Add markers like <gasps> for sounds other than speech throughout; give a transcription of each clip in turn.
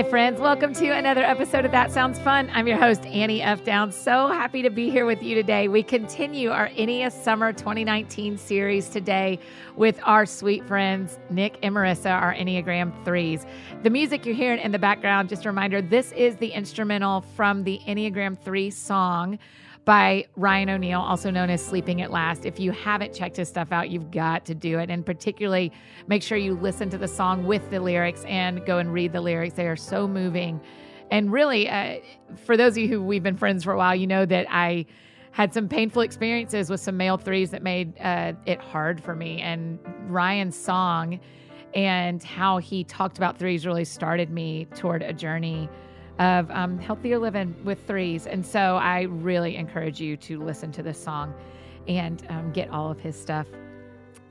Hi, friends. Welcome to another episode of That Sounds Fun. I'm your host, Annie F. Downs. So happy to be here with you today. We continue our Ennea's Summer 2019 series today with our sweet friends, Nick and Marissa, our Enneagram threes. The music you're hearing in the background, just a reminder this is the instrumental from the Enneagram 3 song by Ryan O'Neal, also known as Sleeping at Last. If you haven't checked his stuff out, you've got to do it. And particularly make sure you listen to the song with the lyrics and go and read the lyrics. They are so moving. And really, uh, for those of you who we've been friends for a while, you know that I had some painful experiences with some male threes that made uh, it hard for me. And Ryan's song and how he talked about threes really started me toward a journey of um, healthier living with threes. And so I really encourage you to listen to this song and um, get all of his stuff.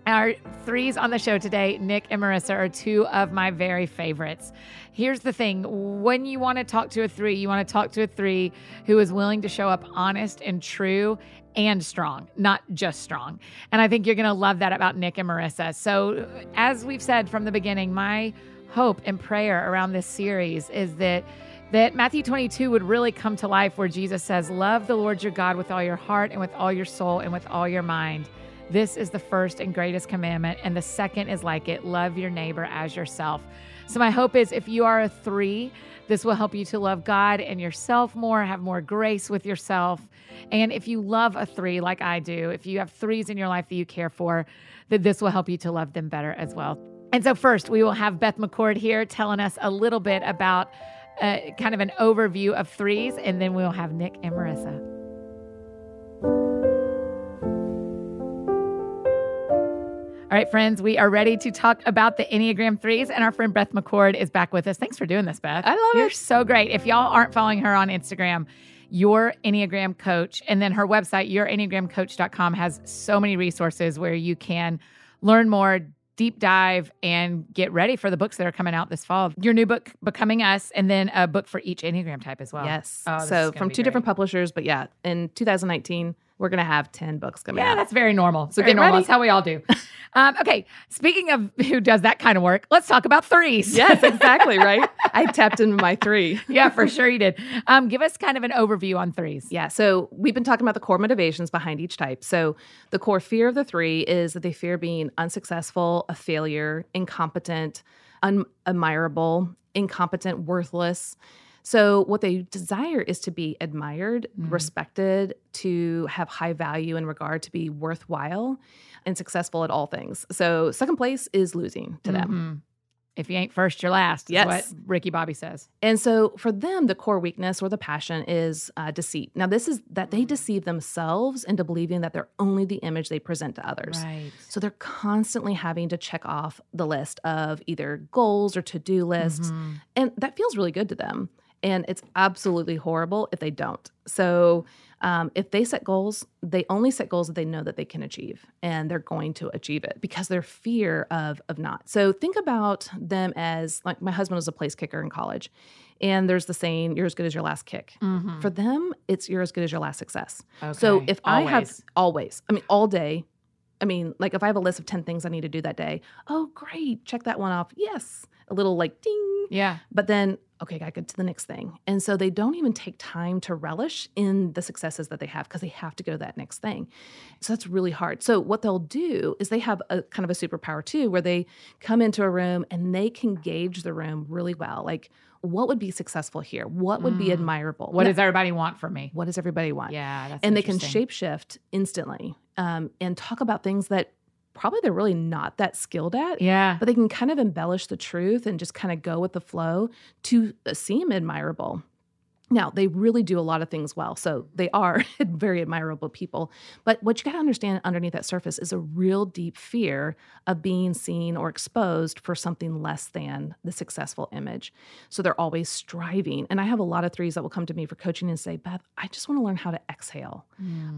Our threes on the show today, Nick and Marissa, are two of my very favorites. Here's the thing when you want to talk to a three, you want to talk to a three who is willing to show up honest and true and strong, not just strong. And I think you're going to love that about Nick and Marissa. So, as we've said from the beginning, my hope and prayer around this series is that that Matthew 22 would really come to life where Jesus says, Love the Lord your God with all your heart and with all your soul and with all your mind. This is the first and greatest commandment. And the second is like it love your neighbor as yourself. So, my hope is if you are a three, this will help you to love God and yourself more, have more grace with yourself. And if you love a three like I do, if you have threes in your life that you care for, that this will help you to love them better as well. And so, first, we will have Beth McCord here telling us a little bit about uh, kind of an overview of threes, and then we'll have Nick and Marissa. All right, friends, we are ready to talk about the Enneagram threes, and our friend Beth McCord is back with us. Thanks for doing this, Beth. I love You're it. so great. If y'all aren't following her on Instagram, your Enneagram coach, and then her website, yourenneagramcoach.com, has so many resources where you can learn more, deep dive and get ready for the books that are coming out this fall. Your new book, Becoming Us, and then a book for each Enneagram type as well. Yes. Oh, so from two great. different publishers, but yeah, in 2019, we're gonna have 10 books coming out. Yeah, out. that's very normal. So very get normal. ready. That's how we all do. <laughs> um, okay, speaking of who does that kind of work, let's talk about threes. yes, exactly, <laughs> right? I tapped into my three. yeah, for sure you did. Um, give us kind of an overview on threes. Yeah, so we've been talking about the core motivations behind each type. So the core fear of the three is that they fear being unsuccessful, a failure, incompetent, unadmirable, incompetent, worthless. So what they desire is to be admired, Mm. respected, to have high value in regard to be worthwhile and successful at all things. So second place is losing to them. Mhm. If you ain't first, you're last. Yes. what Ricky Bobby says. And so for them, the core weakness or the passion is uh, deceit. Now, this is that they deceive themselves into believing that they're only the image they present to others. Right. So they're constantly having to check off the list of either goals or to do lists. Mhm. And that feels really good to them. And it's absolutely horrible if they don't. So um, if they set goals, they only set goals that they know that they can achieve, and they're going to achieve it because their fear of of not. So think about them as like my husband was a place kicker in college, and there's the saying, "You're as good as your last kick." Mhm. For them, it's you're as good as your last success. So Okay. if I have Always. always, I mean, all day, I mean, like if I have a list of 10 things I need to do that day, oh, great, check that one off. Yes. A little like ding. yeah. But then, okay, I get to the next thing. And so they don't even take time to relish in the successes that they have because they have to go to that next thing. So that's really hard. So what they'll do is they have a kind of a superpower too, where they come into a room and they can gauge the room really well. Like, what would be successful here? What would be Mm. admirable? What does everybody want from me? what does everybody want? Yeah. That's and they can shapeshift instantly um, and talk about things that probably they're really not that skilled at Yeah. but they can kind of embellish the truth and just kind of go with the flow to uh, seem admirable now they really do a lot of things well so they are <laughs> very admirable people but what you got to understand underneath that surface is a real deep fear of being seen or exposed for something less than the successful image so they're always striving and i have a lot of threes that will come to me for coaching and say beth i just want to learn how to exhale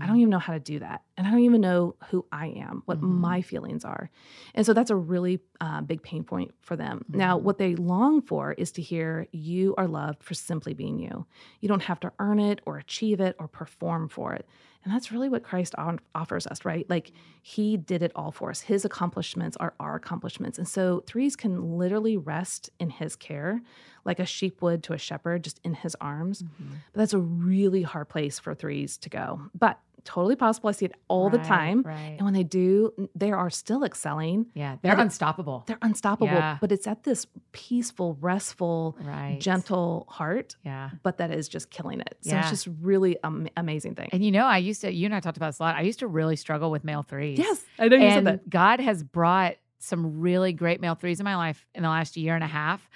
I don't even know how to do that. And I don't even know who I am, what Mhm. my feelings are. And so that's a really uh, big pain point for them. Now, what they long for is to hear you are loved for simply being you. You don't have to earn it or achieve it or perform for it. And that's really what Christ on- offers us, right? Like he did it all for us. His accomplishments are our accomplishments. And so threes can literally rest in his care, like a sheep would to a shepherd, just in his arms. Mm-hmm. But that's a really hard place for threes to go. But totally possible. I see it all the time. Right. And when they do, they are still excelling. Yeah. They're unstoppable. They're unstoppable, Yeah. but it's at this peaceful, restful, Right. gentle heart, Yeah. but that is just killing it. So Yeah. it's just really am- amazing thing. And you know, I used to, you and I talked about this a lot. I used to really struggle with male threes. yes, I know you and said that. God has brought some really great male threes in my life in the last year and a half,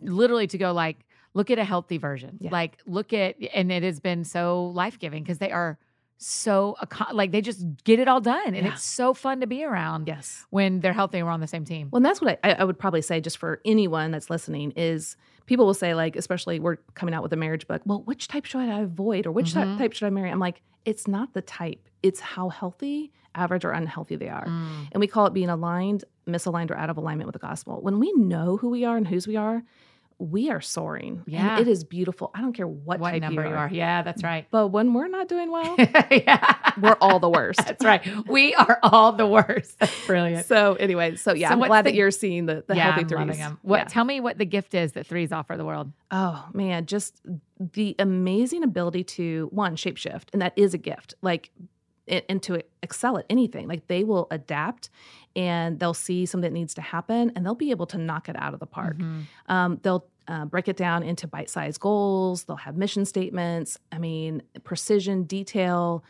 literally to go like, look at a healthy version. Yeah. Like, look at, and it has been so life giving because they are so, like, they just get it all done. And Yeah. it's so fun to be around Yes. when they're healthy and we're on the same team. Well, and that's what I, I would probably say just for anyone that's listening is people will say, like, especially we're coming out with a marriage book, well, which type should I avoid or which Mhm. type should I marry? I'm like, it's not the type, it's how healthy, average, or unhealthy they are. Mm. And we call it being aligned, misaligned, or out of alignment with the gospel. When we know who we are and whose we are, we are soaring. Yeah. And it is beautiful. I don't care what, What number you are. Yeah, that's right. But when we're not doing well, <laughs> yeah. we're all the worst. <laughs> That's right. We are all the worst. That's <laughs> brilliant. So anyway, so yeah, So I'm glad the- that you're seeing the, the yeah, healthy I'm threes. loving 'em. What? Yeah. Tell me what the gift is that threes offer the world. Oh man, just the amazing ability to one shapeshift, and that is a gift. Like and to excel at anything. Like they will adapt and they'll see something that needs to happen and they'll be able to knock it out of the park. Mhm. Um, they'll uh, break it down into bite sized goals. They'll have mission statements. I mean, precision, detail,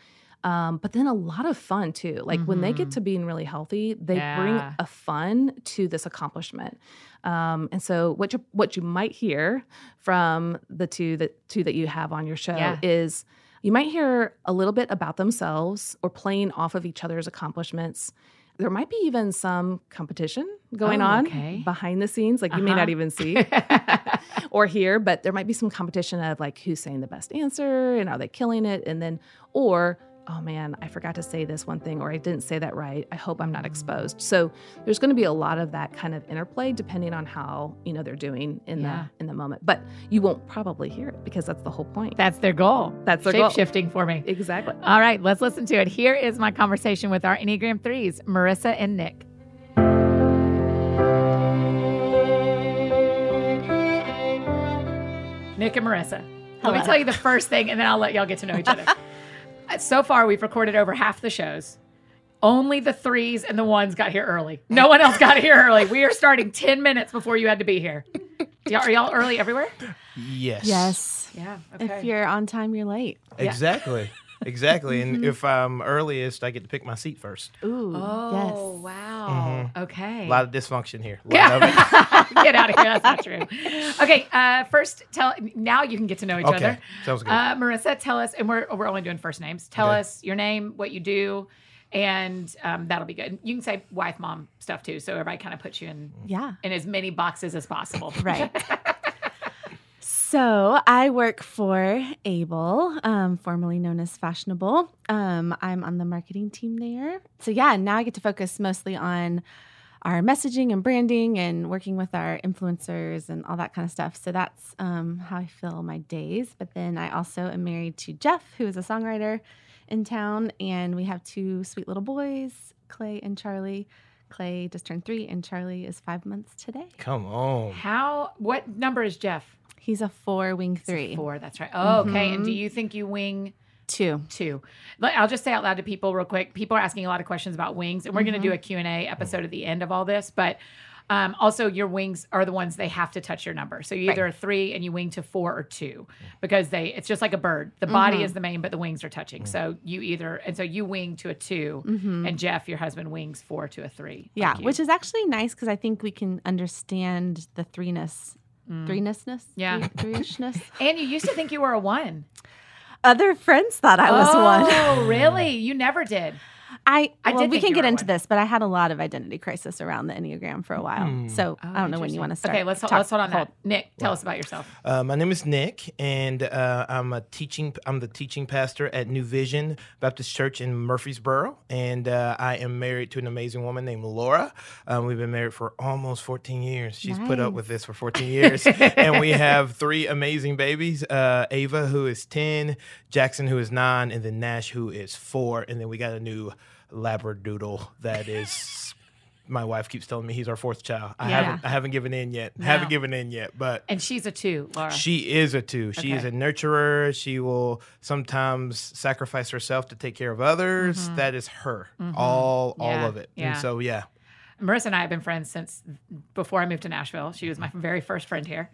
um, but then a lot of fun too. Like when they get Mhm. to being really healthy, they bring a fun to this accomplishment. Um, and so, what you what you might hear from the two that two that you have on your show Yeah. is you might hear a little bit about themselves or playing off of each other's accomplishments. There might be even some competition going Oh, on behind the scenes, like you may Uh-huh. not even see <laughs> or hear, but there might be some competition of like who's saying the best answer and are they killing it? And then, or, oh man, I forgot to say this one thing or I didn't say that right. I hope I'm not exposed. So there's going to be a lot of that kind of interplay depending on how, you know, they're doing in Yeah. the in the moment. But you won't probably hear it because that's the whole point. That's their goal. That's their Shape goal. shifting for me. Exactly. All right, let's listen to it. Here is my conversation with our Enneagram threes, Marissa and Nick. Nick and Marissa. Let me tell you the first thing, and then I'll let y'all get to know each other. <laughs> So far, we've recorded over half the shows. Only the threes and the ones got here early. No one else got here early. We are starting 10 minutes before you had to be here. Y'all, are y'all early everywhere? Yes. Yes. Yeah. If you're on time, you're late. Yeah. Exactly. Exactly. and if I'm earliest, I get to pick my seat first. Ooh. Oh, yes. wow. Okay. A lot of dysfunction here. A lot of it. <laughs> Get out of here. That's not true. <laughs> Okay. Uh, first, tell. Now you can get to know each Okay. other. Sounds good. Uh, Marissa, tell us, and we're we're only doing first names. Tell Okay. us your name, what you do, and um, that'll be good. You can say wife, mom stuff too, so everybody kind of puts you in Yeah. in as many boxes as possible. Right. <laughs> so I work for Able, um, formerly known as Fashionable. Um, I'm on the marketing team there. So yeah, now I get to focus mostly on our messaging and branding and working with our influencers and all that kind of stuff. So that's um, how I fill my days. But then I also am married to Jeff, who is a songwriter in town, and we have two sweet little boys, Clay and Charlie. Clay just turned three, and Charlie is five months today. Come on. How? What number is Jeff? He's a four wing three. Four. That's right. Oh, okay. And do Mhm. you think you wing? Two. two. Like, I'll just say out loud to people real quick. People are asking a lot of questions about wings, and we're going to do Mm-hmm. a Q&A episode at the end of all this. But um, also, your wings are the ones they have to touch your number. So you either a three and you wing to four or two because they. It's just like a bird. The body Mm-hmm. is the main, but the wings are touching. So you either and so you wing to a 2 Mhm. and Jeff, your husband, wings four to a three. Yeah, like which is actually nice because I think we can understand the threeness, Mm. threenessness, Yeah. three, three-ishness. <laughs> And you used to think you were a one. Other friends thought I was oh, one. <laughs> really? You never did. I, I well, did we can you get into one. this, but I had a lot of identity crisis around the Enneagram for a while. Hmm. So Oh, I don't know when you want to start. Okay, let's Talk- let's hold on hold. that. Nick, tell us about yourself. Uh, my name is Nick, and uh, I'm a teaching. I'm the teaching pastor at New Vision Baptist Church in Murfreesboro, and uh, I am married to an amazing woman named Laura. Um, we've been married for almost 14 years. She's put up with this for 14 years, <laughs> and we have three amazing babies: uh, Ava, who is 10, Jackson, who is nine, and then Nash, who is four, and then we got a new Labradoodle that is. <laughs> My wife keeps telling me he's our fourth child. I Yeah. haven't. I haven't given in yet. No. Haven't given in yet, but And she's a two, Laura. she is a two. She is a nurturer. She will sometimes sacrifice herself to take care of others. That is her. All all Mm-hmm. Yeah, of it. yeah. And so yeah. Marissa and I have been friends since before I moved to Nashville. She was my very first friend here.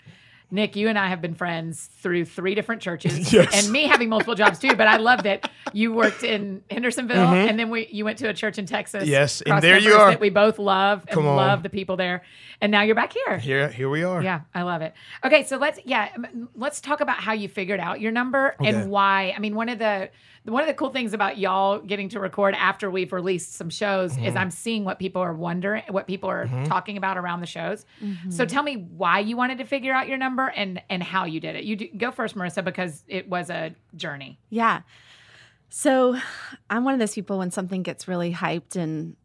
Nick, you and I have been friends through three different churches, <laughs> Yes. and me having multiple jobs too. But I love that you worked in Hendersonville, and then we you went to a church in Texas. Mm-hmm. Yes, and there you are. That we both love and Come on. love the people there, and now you're back here. Here here we are. Yeah, I love it. Okay, so let's yeah, let's talk about how you figured out your number Okay. and why. I mean, one of the one of the cool things about y'all getting to record after we've released some shows Mm-hmm. is I'm seeing what people are wondering, what people are talking about around the shows. So tell me why you wanted to figure out your number and and how you did it. You do, go first, Marissa, because it was a journey. Yeah. So I'm one of those people when something gets really hyped and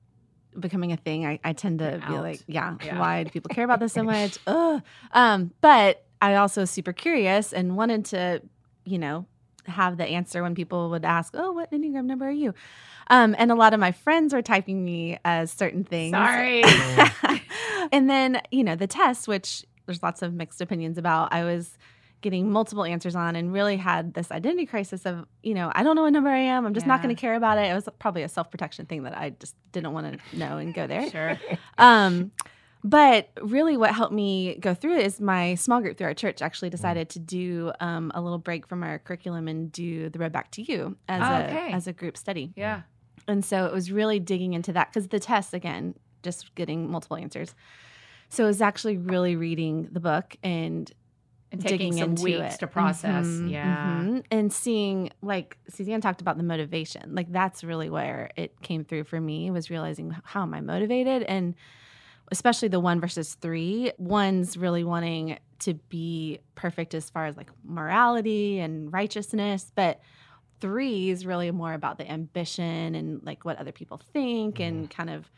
becoming a thing, I, I tend to be like, yeah, Yeah. why do people care about this so much? <laughs> Ugh. Um, but I also was super curious and wanted to, you know, have the answer when people would ask, oh, what Enneagram number are you? Um, and a lot of my friends were typing me as certain things. Sorry. <laughs> and then, you know, the test, which there's lots of mixed opinions about, I was getting multiple answers on and really had this identity crisis of, you know, I don't know what number I am. I'm just not going to care about it. It was probably a self protection thing that I just didn't want to know and go there. <laughs> sure. Um, but really, what helped me go through it is my small group through our church actually decided to do um, a little break from our curriculum and do the road back to you as Oh, a okay. as a group study. Yeah. And so it was really digging into that because the test, again, just getting multiple answers. So it was actually really reading the book and And taking digging some into weeks it. to process. Mhm, yeah. mhm. And seeing, like Suzanne talked about the motivation. Like that's really where it came through for me was realizing how am I motivated? And especially the one versus three. One's really wanting to be perfect as far as like morality and righteousness, but three is really more about the ambition and like what other people think and kind of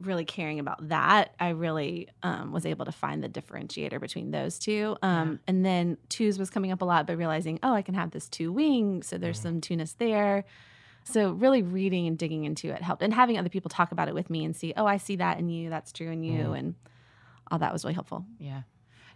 really caring about that. I really um, was able to find the differentiator between those two. Um, and then twos was coming up a lot but realizing oh i can have this two wing so there's some two-ness there so really reading and digging into it helped and having other people talk about it with me and see oh i see that in you that's true in you and all that was really helpful Yeah.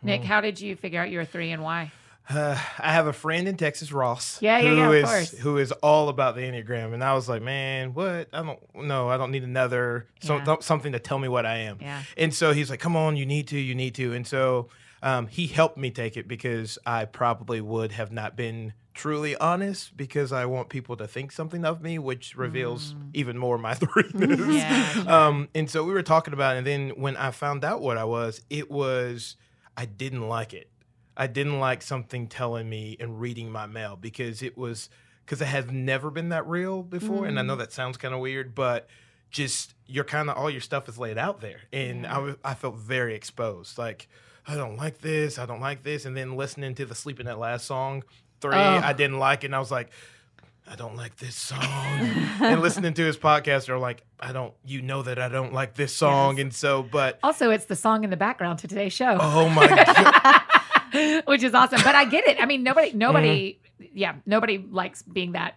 Nick, how did you figure out your three and why? Uh, <sighs> I have a friend in Texas, Ross. Yeah, yeah, who yeah, of is- course. who is all about the Enneagram, and I was like, man, what? I don't know. I don't need another so, Yeah. something to tell me what I am. Yeah. And so he's like, come on, you need to, you need to. And so um, he helped me take it because I probably would have not been truly honest because I want people to think something of me, which reveals even more my <laughs> threeness. Mm. Yeah, Um, and so we were talking about it. And then when I found out what I was, it was, I didn't like it. I didn't like something telling me and reading my mail because it was, because it has never been that real before. And I know that sounds kind of weird, but just you're kind of all your stuff is laid out there and I was I felt very exposed like i don't like this i don't like this and then listening to the sleeping at last song three oh. i didn't like it and i was like i don't like this song <laughs> and listening to his podcast are like i don't you know that i don't like this song and so but Also, it's the song in the background to today's show, oh my <laughs> god which is awesome. But I get it. I mean, nobody, mm-hmm. nobody, yeah, nobody likes being that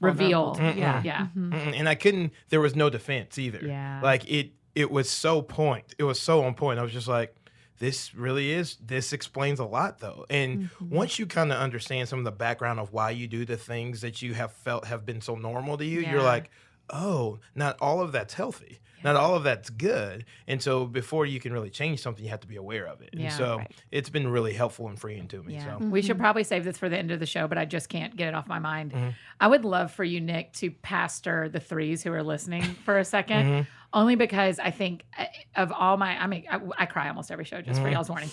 revealed. Vulnerable. Yeah, Yeah. yeah. Mm-mm. and i couldn't there was no defense either Yeah. like it it was so point it was so on point i was just like this really is this explains a lot though. And Mm-hmm. once you kind of understand some of the background of why you do the things that you have felt have been so normal to you you're like oh not all of that's healthy not all of that's good and so before you can really change something you have to be aware of it and Yeah, so right. it's been really helpful and freeing to me Yeah. so We should probably save this for the end of the show, but I just can't get it off my mind. Mm-hmm. I would love for you, Nick, to pastor the threes who are listening <laughs> for a 2nd Mm-hmm. only because I think uh, of all my, I mean, I, I cry almost every show just for Mm-hmm. y'all's warning.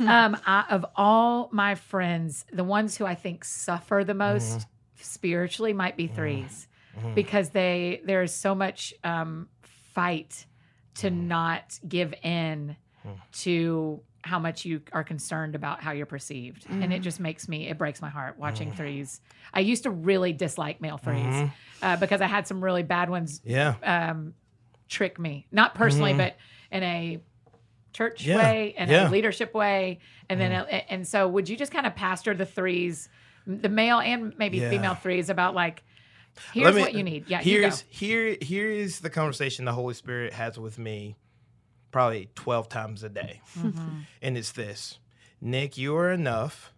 <laughs> um, I, of all my friends, the ones who I think suffer the most Mm-hmm. spiritually might be threes. Mhm. because they there's so much um, fight to not give in Mm. to how much you are concerned about how you're perceived, and it Mhm. just makes me it breaks my heart watching Mm. threes. I used to really dislike male 3s Mhm. uh, because I had some really bad ones Yeah. um, trick me, not personally, Mhm. but in a church Yeah, way and yeah. Mm-hmm. a leadership way. And then, uh, and so would you just kind of pastor the threes, the male and maybe Yeah. female threes about like, here's me- what you need. Yeah, you here's here here is the conversation the Holy Spirit has with me probably 12 times a day. Mhm. And it's this. Nick, you are enough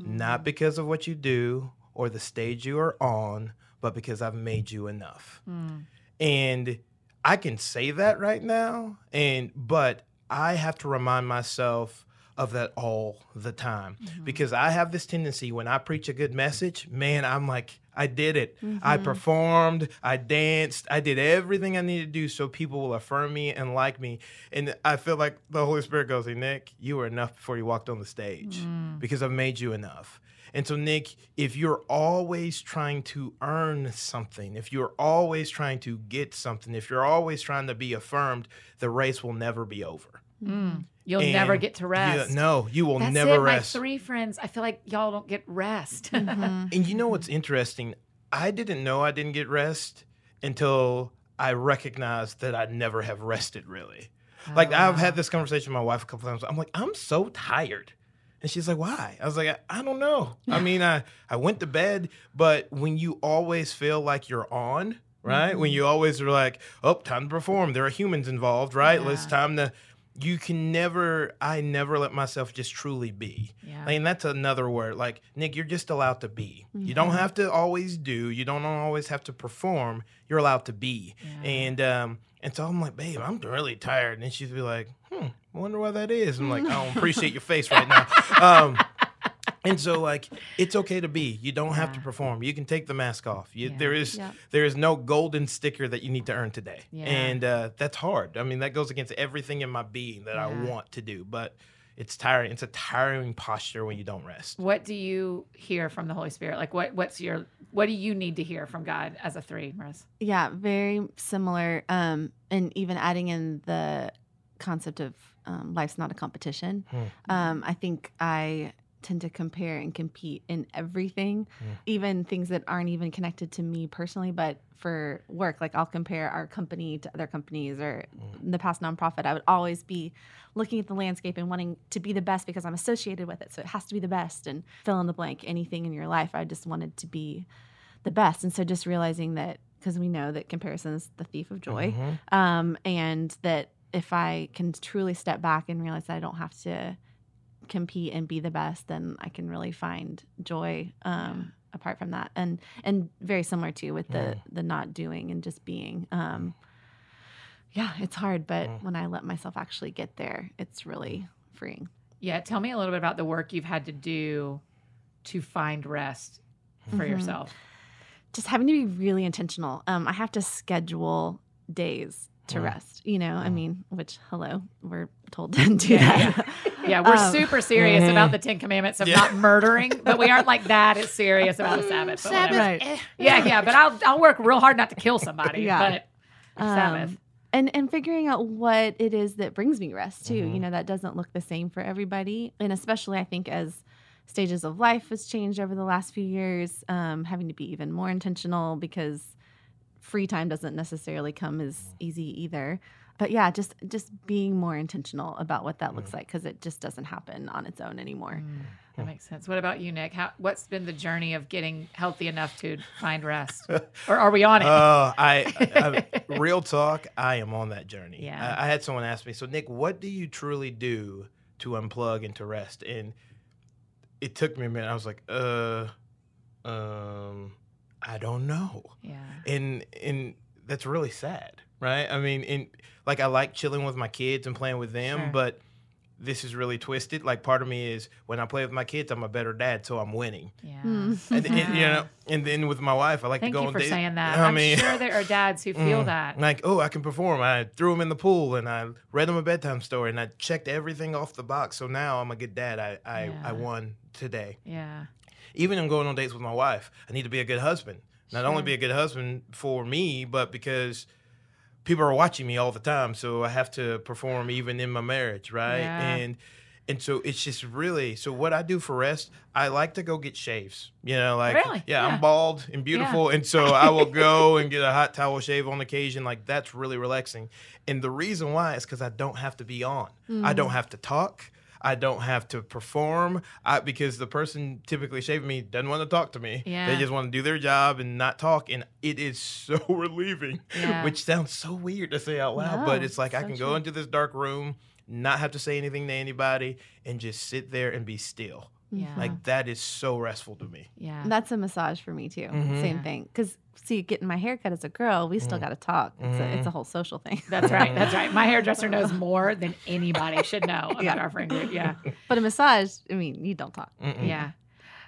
Mm-hmm. not because of what you do or the stage you are on, but because I've made you enough. Mm. And I can say that right now and but I have to remind myself of that all the time Mm-hmm. because I have this tendency when I preach a good message, man, I'm like I did it. I Mm-hmm. performed, I danced, I did everything I needed to do so people will affirm me and like me. And I feel like the Holy Spirit goes, "Hey Nick, you were enough before you walked on the stage Mm. because I've made you enough." And so, Nick, if you're always trying to earn something, if you're always trying to get something, if you're always trying to be affirmed, the race will never be over. Mm. You'll And never get to you- rest. no, you will That's never it. rest. My three friends, I feel like y'all don't get rest. Mhm. <laughs> And you know what's interesting? I didn't know I didn't get rest until I recognized that I never have rested really. Like I've had this conversation with my wife a couple times. I'm like, I'm so tired. And she's like, why? I was like, I, I don't know. I <laughs> mean, I, I went to bed, but when you always feel like you're on, right? When you always are like, oh, time to perform. There are humans involved, right? It's Yeah. time to, you can never, I never let myself just truly be. yeah. I mean, that's another word. Like, Nick, you're just allowed to be. You don't have to always do. You don't always have to perform. You're allowed to be. Yeah. And um, and so I'm like, babe, I'm really tired. And then she'd be like, hmm, I wonder why that is. I'm like, I don't appreciate your face right now. <laughs> Um, and so like, it's okay to be. You don't have to perform. You can take the mask off. You, Yeah. There is Yeah. there is no golden sticker that you need to earn today. Yeah. And uh, that's hard. I mean, that goes against everything in my being that I want to do. But it's tiring. It's a tiring posture when you don't rest. what do you hear from the Holy Spirit? Like, what what's your what do you need to hear from God as a three, Maris? Yeah, very similar. Um, and even adding in the concept of um, life's not a competition. Hmm. Um, I think I tend to compare and compete in everything, Hmm. even things that aren't even connected to me personally, but for work. Like I'll compare our company to other companies or in the past nonprofit. I would always be looking at the landscape and wanting to be the best because I'm associated with it. So it has to be the best and fill in the blank. Anything in your life, I just wanted to be the best. And so just realizing that because we know that comparison is the thief of joy, Mhm. um, and that if I can truly step back and realize that I don't have to compete and be the best, then I can really find joy um, apart from that. And and very similar too with the Mm. the not doing and just being. Um, yeah, it's hard, but Mm. when I let myself actually get there, it's really freeing. Yeah, tell me a little bit about the work you've had to do to find rest for Mhm. yourself. just having to be really intentional. Um, I have to schedule days to Mm. rest. You know, I Mm. mean, which hello, we're told <laughs> to do Yeah, that. Yeah, we're Um, super serious about the Ten Commandments of Yeah. not murdering, but we aren't like that as serious about the Sabbath. but whatever. Right. Yeah, yeah, but I'll I'll work real hard not to kill somebody. <laughs> Yeah. But Sabbath. Um, and and figuring out what it is that brings me rest too. Mhm. You know, that doesn't look the same for everybody, and especially I think as stages of life has changed over the last few years, um, having to be even more intentional because free time doesn't necessarily come as easy either. But yeah, just just being more intentional about what that looks like because it just doesn't happen on its own anymore. Mm, that makes sense. What about you, Nick? How, what's been the journey of getting healthy enough to find rest, <laughs> or are we on it? Oh, I, I <laughs> real talk. I am on that journey. Yeah. I, I had someone ask me, so Nick, what do you truly do to unplug and to rest? And it took me a minute. I was like, uh, um, I don't know. yeah, And and that's really sad, right? I mean, and like I like chilling with my kids and playing with them, Sure. but this is really twisted. Like part of me is when I play with my kids, I'm a better dad, so I'm winning. yeah. Mm. <laughs> And, and, you know, and then with my wife, I like Thank to go you on for dates. saying that. I I'm mean, sure there are dads who feel <laughs> Mm. that. like, oh, I can perform. I threw him in the pool and I read him a bedtime story and I checked everything off the box. So now I'm a good dad. I I, Yeah. I won today. Yeah, Even in going on dates with my wife, I need to be a good husband. Not only be a good husband for me, but because people are watching me all the time, so I have to perform even in my marriage, right? Yeah. And and so it's just really so what I do for rest, I like to go get shaves. You know, like Really? yeah, Yeah. I'm bald and beautiful, and so I will <laughs> go and get a hot towel shave on occasion. Like that's really relaxing. And the reason why is because I don't have to be on. I don't mm. have to talk. I don't have to perform I, because the person typically shaving me doesn't want to talk to me. Yeah. They just want to do their job and not talk. And it is so <laughs> relieving, Yeah. which sounds so weird to say out loud, but it's like I can true. go into this dark room, not have to say anything to anybody, and just sit there and be still. Yeah. Like that is so restful to me. yeah. And that's a massage for me too. Mhm. Same thing. Because see, getting my hair cut as a girl, we still Mhm. got to talk. It's, a, it's a whole social thing. <laughs> That's right. That's right. My hairdresser <laughs> knows more than anybody should know about Yeah. our friend group. Yeah. <laughs> but a massage, I mean, you don't talk. Mm-mm. Yeah.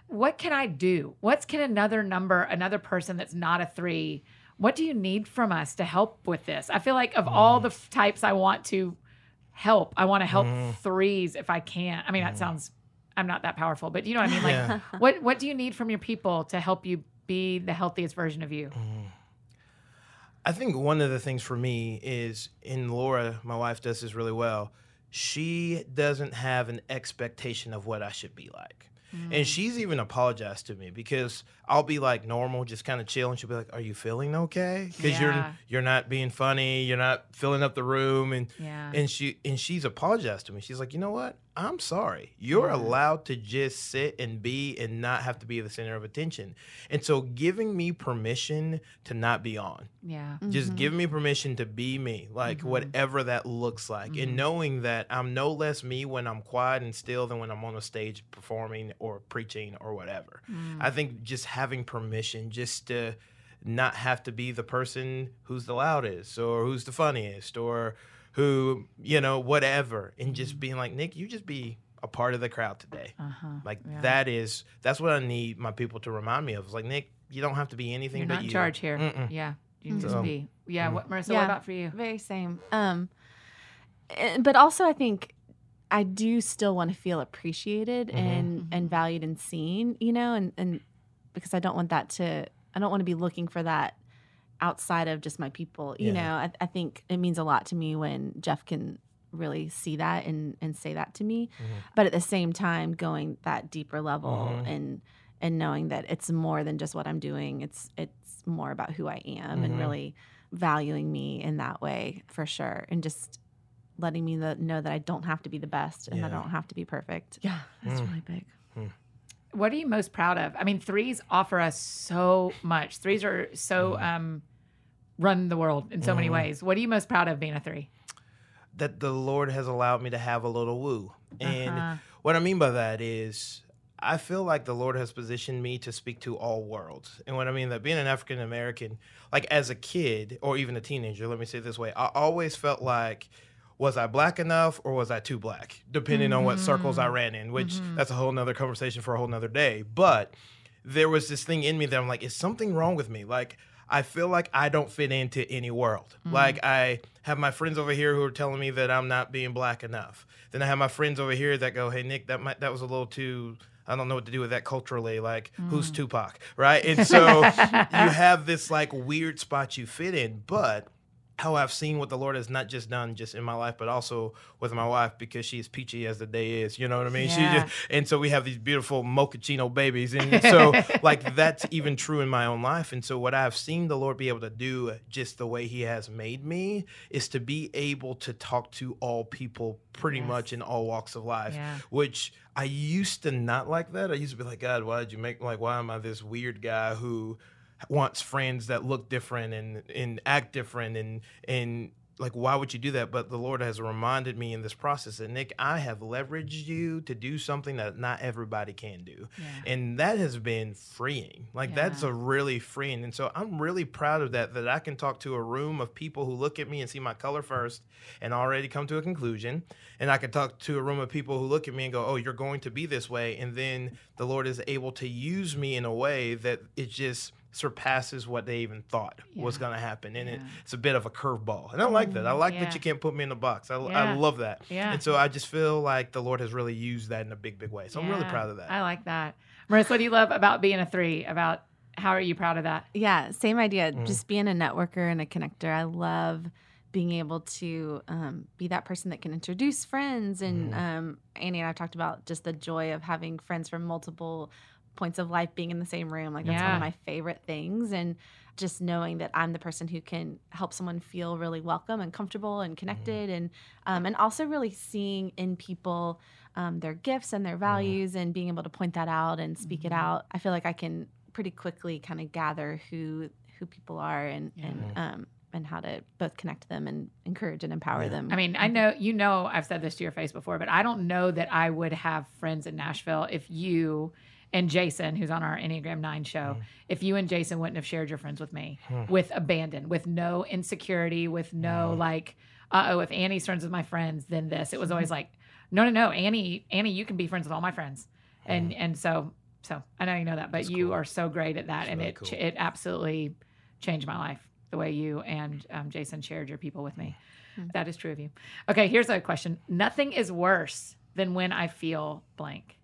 What can I do? What can another number, another person that's not a three, what do you need from us to help with this? I feel like of all the f- types I want to help, I want to help Mhm. threes if I can. I mean, that sounds, I'm not that powerful, but you know what I mean? Like, Yeah. <laughs> what, what do you need from your people to help you be the healthiest version of you? Mm. I think one of the things for me is, and Laura, my wife, does this really well. She doesn't have an expectation of what I should be like. And she's even apologized to me because I'll be like normal, just kind of chill, and she'll be like, "Are you feeling okay? Because Yeah. you're you're not being funny, you're not filling up the room." And Yeah. and she and she's apologized to me. She's like, "You know what? I'm sorry. You're Yeah. allowed to just sit and be and not have to be the center of attention." And so, giving me permission to not be on, yeah. just Mhm. give me permission to be me, like Mhm. whatever that looks like, Mhm. and knowing that I'm no less me when I'm quiet and still than when I'm on a stage performing or preaching or whatever. Mm. I think just having permission, just to not have to be the person who's the loudest or who's the funniest or who you know whatever, and just being like Nick, you just be a part of the crowd today. uh-huh. Like Yeah. that is that's what I need my people to remind me of. It's like Nick, you don't have to be anything You're but not in you. charge here. Mm-mm. Yeah. You can just be. Yeah. mm. What, Marissa, what about for you? Very same. Um, eh, but also I think I do still want to feel appreciated Mhm. and and valued and seen, you know, and and because I don't want that to I don't want to be looking for that outside of just my people. You Yeah. know, I, I think it means a lot to me when Jeff can really see that and and say that to me. Mhm. But at the same time, going that deeper level Mhm. and and knowing that it's more than just what I'm doing. It's it's more about who I am and Mhm. really valuing me in that way for sure, and just letting me the, know that I don't have to be the best and that I don't have to be perfect. Yeah, that's Mm. really big. What are you most proud of? I mean, threes offer us so much. Threes are so um, run the world in so many Mhm. ways. What are you most proud of being a three? That the Lord has allowed me to have a little woo. And Uh-huh. what I mean by that is I feel like the Lord has positioned me to speak to all worlds. And what I mean that being an African American, like as a kid or even a teenager, let me say it this way, I always felt like was I black enough or was I too black? Depending on what circles I ran in, which Mhm. that's a whole nother conversation for a whole nother day. But there was this thing in me that I'm like, is something wrong with me? Like I feel like I don't fit into any world. Mhm. Like I have my friends over here who are telling me that I'm not being black enough. Then I have my friends over here that go, "Hey Nick, that might that was a little too I don't know what to do with that culturally. Like, who's Mm. Tupac, right?" And so <laughs> you have this like weird spot you fit in, but how I've seen what the Lord has not just done just in my life, but also with my wife because she is peachy as the day is. You know what I mean? She Yeah. just, and so we have these beautiful mochaccino babies, and so <laughs> like that's even true in my own life. And so what I've seen the Lord be able to do, just the way He has made me, is to be able to talk to all people pretty Yes. much in all walks of life Yeah. which I used to not like that. I used to be like, God, why did you make like why am I this weird guy who wants friends that look different and and act different and and like why would you do that? But the Lord has reminded me in this process that Nick, I have leveraged you to do something that not everybody can do. Yeah. And that has been freeing. Like that's a really freeing. And so I'm really proud of that, that I can talk to a room of people who look at me and see my color first and already come to a conclusion. And I can talk to a room of people who look at me and go, Oh, you're going to be this way. And then the Lord is able to use me in a way that it just surpasses what they even thought was going to happen. And it, it's a bit of a curveball. And I like that. I like Yeah. that you can't put me in a box. I, Yeah. I love that. Yeah. And so I just feel like the Lord has really used that in a big, big way. So I'm really proud of that. I like that. Marissa, what do you love about being a three? About How are you proud of that? Yeah, same idea. Mm. Just being a networker and a connector. I love being able to um, be that person that can introduce friends. And Mhm. um, Annie and I've talked about just the joy of having friends from multiple points of life being in the same room. Like that's one of my favorite things. And just knowing that I'm the person who can help someone feel really welcome and comfortable and connected, and um, and also really seeing in people um, their gifts and their values, and being able to point that out and speak it Mhm. out. I feel like I can pretty quickly kind of gather who who people are and Yeah. and um and how to both connect them and encourage and empower Yeah. them. I mean, I know you know I've said this to your face before, but I don't know that I would have friends in Nashville if you and Jason, who's on our Enneagram 9 show, Mhm. if you and Jason wouldn't have shared your friends with me Hmm. with abandon, with no insecurity, with no Mhm. like, uh oh, if Annie's friends with my friends, then this. It was always like, no, no, no, Annie, Annie, you can be friends with all my friends. And and so so I know you know that, but That's you cool. are so great at that. That's and really it cool. it absolutely changed my life the way you and um, Jason shared your people with me. Hmm. That is true of you. Okay, here's a question. Nothing is worse than when I feel blank.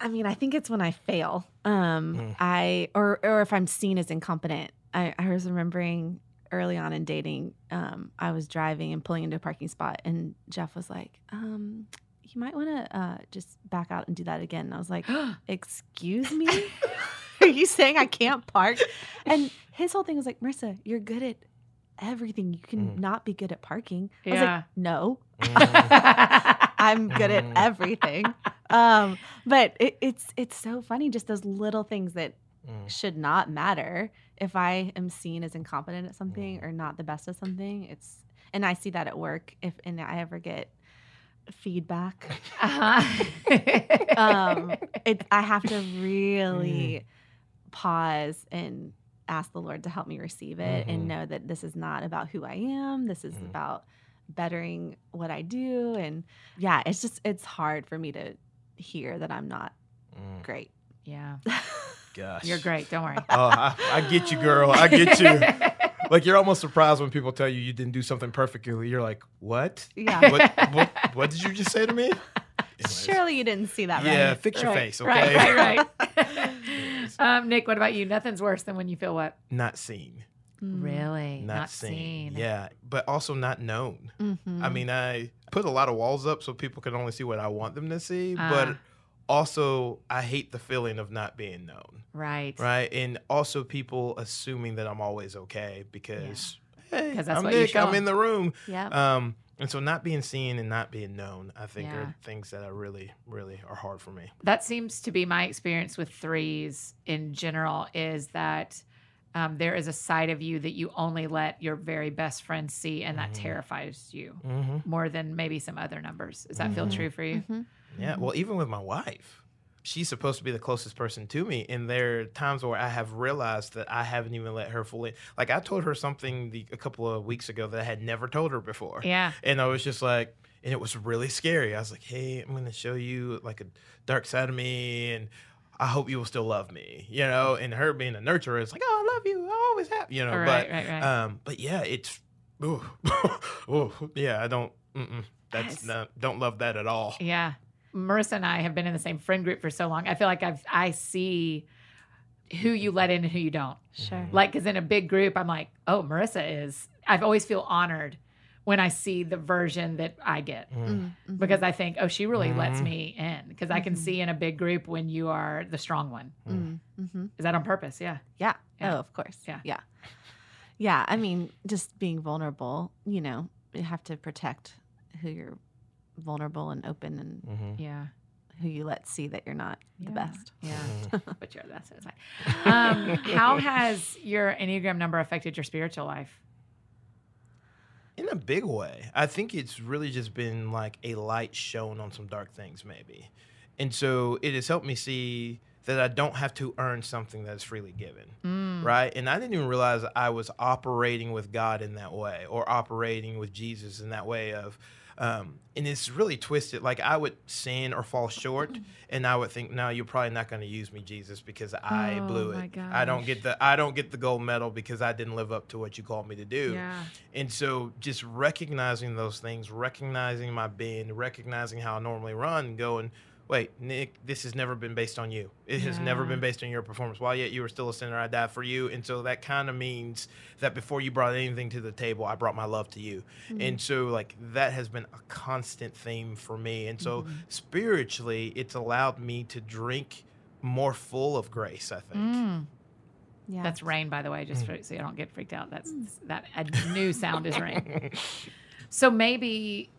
I mean, I think it's when I fail. Um, Mm. I or or if I'm seen as incompetent. I, I was remembering early on in dating, um, I was driving and pulling into a parking spot, and Jeff was like, um, "You might want to uh, just back out and do that again." And I was like, <gasps> "Excuse me, <laughs> <laughs> are you saying I can't park?" And his whole thing was like, "Marissa, you're good at everything. You can Mm. not be good at parking." I was Yeah. like, "No, Mhm. <laughs> I'm good at Mhm. everything. Um, but it, it's it's so funny, just those little things that Mm. should not matter. If I am seen as incompetent at something Mhm. or not the best at something, it's and I see that at work. If and I ever get feedback, Uh-huh. um, it I have to <laughs> really pause and ask the Lord to help me receive it Mhm. and know that this is not about who I am. This is Mhm. about bettering what I do. And yeah, it's just it's hard for me to hear that I'm not Mm. great. yeah, Gosh. you're great. Don't worry. Oh, I, I get you, girl. I get you. <laughs> Like you're almost surprised when people tell you you didn't do something perfectly. You're like, what? Yeah. What? what, what did you just say to me? Anyways. Surely you didn't see that, Yeah, right? fix your Right, face, okay? Right, right, right. <laughs> <laughs> um, Nick, what about you? Nothing's worse than when you feel what? Not seen. Really? not, seen. Yeah, but also not known. Mhm. I mean, I put a lot of walls up so people can only see what I want them to see, Ah. but also I hate the feeling of not being known, Right. right? And also people assuming that I'm always okay because hey, 'Cause that's I'm what Nick, show I'm 'em. in the room. Yeah. Um, and so not being seen and not being known, I think, Yeah. are things that are really, really are hard for me. That seems to be my experience with threes in general is that um, there is a side of you that you only let your very best friend see, and that Mhm. terrifies you Mm-hmm. more than maybe some other numbers. Does that feel Mhm. true for you? Mhm. Yeah. Well, even with my wife, she's supposed to be the closest person to me, and there are times where I have realized that I haven't even let her fully. Like I told her something the, a couple of weeks ago that I had never told her before, Yeah. and I was just like, and it was really scary. I was like, hey, I'm going to show you like a dark side of me, and I hope you will still love me, you know. And her being a nurturer is like, oh, I love you, I always have, you know. right, but right, right. um, but yeah, it's, ooh, <laughs> ooh, yeah, I don't, mm-mm, that's Yes. not, don't love that at all. Yeah. Marissa and I have been in the same friend group for so long. I feel like I've I see who you let in and who you don't. Sure. Like, because in a big group, I'm like, oh, Marissa is. I've always feel honored when I see the version that I get Mm. Mm, mhm. because I think, oh, she really lets Mhm. me in because I can Mhm. see in a big group when you are the strong one. Mm, mhm. Is that on purpose? Yeah. Yeah. Yeah. Oh, of course. Yeah. Yeah. Yeah. I mean, just being vulnerable, you know, you have to protect who you're vulnerable and open and Mm-hmm. Yeah. who you let see that you're not the best. Yeah. Mm-hmm. <laughs> but you're that's it's fine. Um, how <laughs> has your Enneagram number affected your spiritual life? In a big way. I think it's really just been like a light shown on some dark things, maybe. And so it has helped me see that I don't have to earn something that is freely given. Mm. Right. And I didn't even realize I was operating with God in that way or operating with Jesus in that way of, um, and it's really twisted. Like I would sin or fall short, <clears throat> and I would think, "No, you're probably not going to use me, Jesus, because I Oh, blew it. I don't get the I don't get the gold medal because I didn't live up to what you called me to do." Yeah. And so just recognizing those things, recognizing my being, recognizing how I normally run, going, wait, Nick, this has never been based on you. It has never been based on your performance. While yet you were still a sinner, I died for you. And so that kind of means that before you brought anything to the table, I brought my love to you. And so, like, that has been a constant theme for me. And so, spiritually, it's allowed me to drink more full of grace, I think. Mm. Yeah. That's rain, by the way, just Mm. for, so you don't get freaked out. That's that a new sound is rain. <laughs> So maybe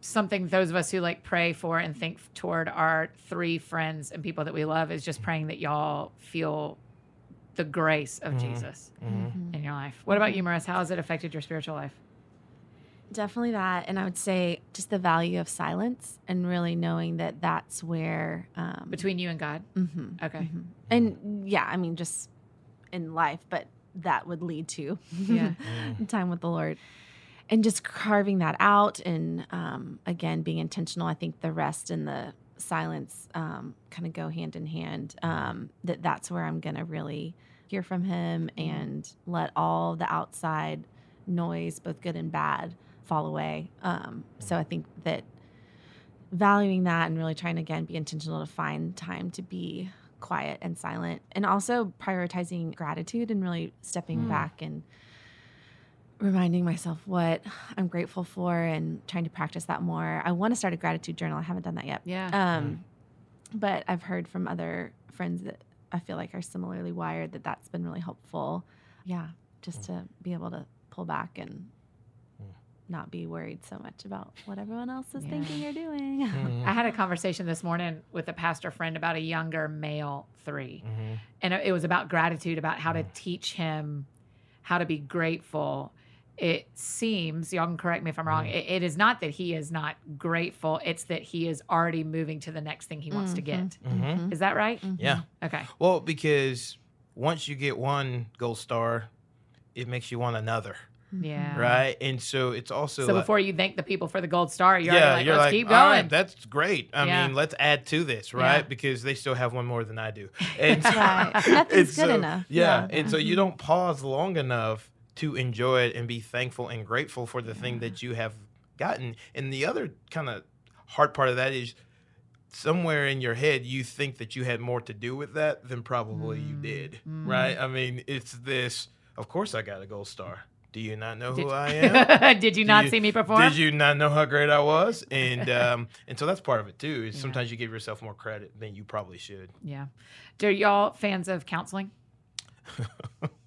something those of us who like pray for and think toward our three friends and people that we love is just praying that y'all feel the grace of Mhm. Jesus Mhm. in your life. What about you, Maris? How has it affected your spiritual life? Definitely that. And I would say just the value of silence and really knowing that that's where. Um, Between you and God? mhm, Okay. mhm. And yeah, I mean, just in life, but that would lead to Yeah. <laughs> time with the Lord. And just carving that out and um, again, being intentional. I think the rest and the silence um, kind of go hand in hand. Um, that that's where I'm going to really hear from Him and let all the outside noise, both good and bad, fall away. Um, so I think that valuing that and really trying to again be intentional to find time to be quiet and silent and also prioritizing gratitude and really stepping Mm. back and reminding myself what I'm grateful for and trying to practice that more. I want to start a gratitude journal. I haven't done that yet. Yeah. Um, but I've heard from other friends that I feel like are similarly wired that that's been really helpful. Yeah, just to be able to pull back and not be worried so much about what everyone else is Yeah. thinking or doing. Mhm. <laughs> I had a conversation this morning with a pastor friend about a younger male 3 Mhm. and it was about gratitude about how to teach him how to be grateful it seems y'all can correct me if i'm wrong Mm. it, it is not that he is not grateful it's that he is already moving to the next thing he wants to Mhm. get Mhm. is that right Yeah. okay Well, because once you get one gold star, it makes you want another, yeah right? And so it's also so like- before you thank the people for the gold star you're yeah, like you're let's like, keep "All right, going that's great. I Yeah. mean, let's add to this, right? Yeah. Because they still have one more than I do. And so- Right. <laughs> Nothing's and good so- enough. Yeah. Yeah. And so you Mm-hmm. don't pause long enough to enjoy it and be thankful and grateful for the thing that you have gotten. And the other kind of hard part of that is somewhere in your head you think that you had more to do with that than probably you did. Mm. Right? I mean, it's this of course I got a gold star. Do you not know did, who I <laughs> am? did you Do not you- see me perform Did you not know how great I was? And <laughs> um, and so that's part of it too. Is sometimes you give yourself more credit than you probably should. yeah are y'all fans of counseling <laughs>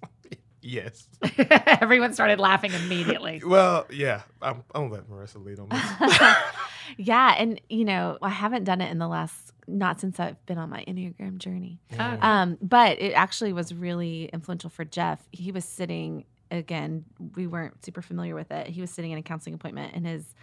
Yes. <laughs> everyone started laughing immediately <laughs> Well, yeah. I'm, I'm gonna let Marissa lead on this. <laughs> yeah, and you know, I haven't done it in the last not since I've been on my Enneagram journey. Oh, Um, but it actually was really influential for Jeff. He was sitting again, we weren't super familiar with it. He was sitting in a counseling appointment and his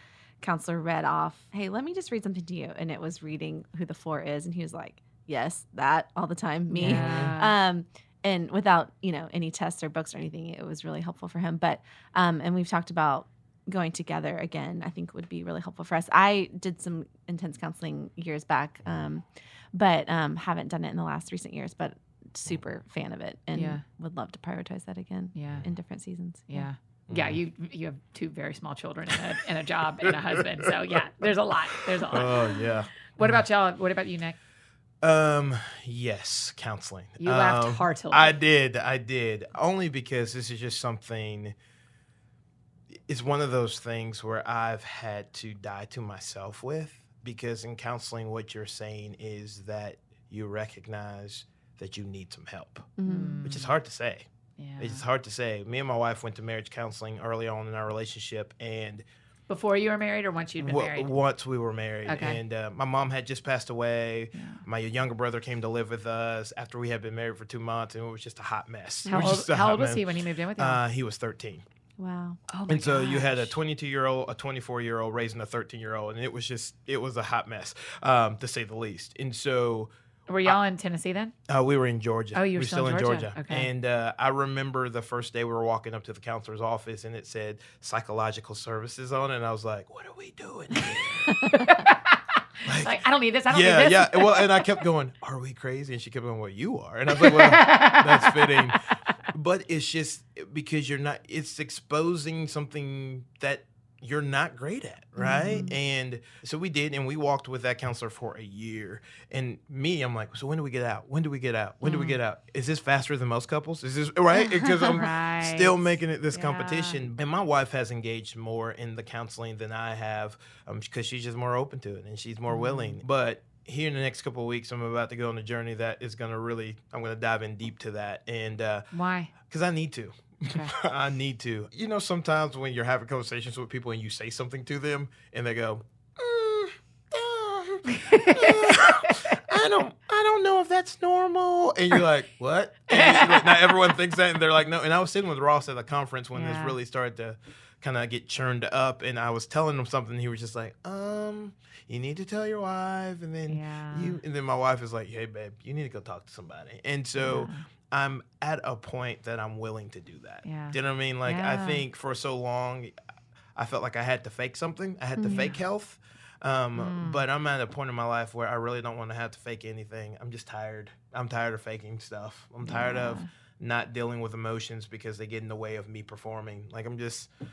counselor read off, Hey, let me just read something to you. And it was reading who the four is, and he was like, Yes, that all the time, me. Yeah. Um, and without, you know, any tests or books or anything, it was really helpful for him. But um, and we've talked about going together again, I think would be really helpful for us. I did some intense counseling years back, um, but um, haven't done it in the last recent years, but super fan of it and Yeah. would love to prioritize that again yeah in different seasons. Yeah. Yeah, you you have two very small children and a, and a job and a husband. So yeah, there's a lot. There's a lot. oh yeah. What about y'all? What about you, Nick? Um. Yes, counseling. You laughed Um, heartily. I did. I did. Only because this is just something. It's one of those things where I've had to die to myself with because in counseling, what you're saying is that you recognize that you need some help, Mhm. which is hard to say. Yeah. It's hard to say. Me and my wife went to marriage counseling early on in our relationship, and Before you were married, or once you'd been married? once we were married, Okay. and uh, my mom had just passed away. Yeah. My younger brother came to live with us after we had been married for two months, and it was just a hot mess. How <laughs> old, how old was he when he moved in with you? Uh, he was 13. Wow. oh my And so you had a 22 year old, a 24 year old raising a 13 year old, and it was just, it was a hot mess, um, to say the least. And so Were y'all in Tennessee then? uh, we were in Georgia. Oh, you were we still in Georgia. Okay. And uh, I remember the first day we were walking up to the counselor's office, and it said psychological services on it, and I was like, "What are we doing?" here?" <laughs> Like, I don't need this. I don't yeah, need this. yeah. Well, and I kept going, "Are we crazy?" And she kept going, "Well, you are." And I was like, "Well, that's <laughs> fitting." But it's just because you're not. It's exposing something that you're not great at, right? Mm-hmm. And so we did, and we walked with that counselor for a year. And me, I'm like, so when do we get out? When do we get out? When do we mm. get out? Is this faster than most couples? Is this <laughs> right? <laughs> Because I'm Right. still making it this Yeah. competition. And my wife has engaged more in the counseling than I have, um, because she's just more open to it and she's more willing. Mm. But here in the next couple of weeks, I'm about to go on a journey that is going to really, I'm going to dive in deep to that, and uh, Why? because I need to. Okay. <laughs> I need to. You know, sometimes when you're having conversations with people and you say something to them and they go, "Mm, uh, uh, I don't, I don't know if that's normal, and you're like, what? And like, now everyone thinks that, and they're like, no. And I was sitting with Ross at the conference when Yeah. this really started to kind of get churned up, and I was telling him something. And he was just like, um, you need to tell your wife, and then Yeah. you, and then my wife is like, hey, babe, you need to go talk to somebody, and so. I'm at a point that I'm willing to do that. Yeah. Do you know what I mean? Like I think for so long, I felt like I had to fake something. I had to Mm. fake health. Um, But I'm at a point in my life where I really don't want to have to fake anything. I'm just tired. I'm tired of faking stuff. I'm tired of not dealing with emotions because they get in the way of me performing. Like I'm just, I'm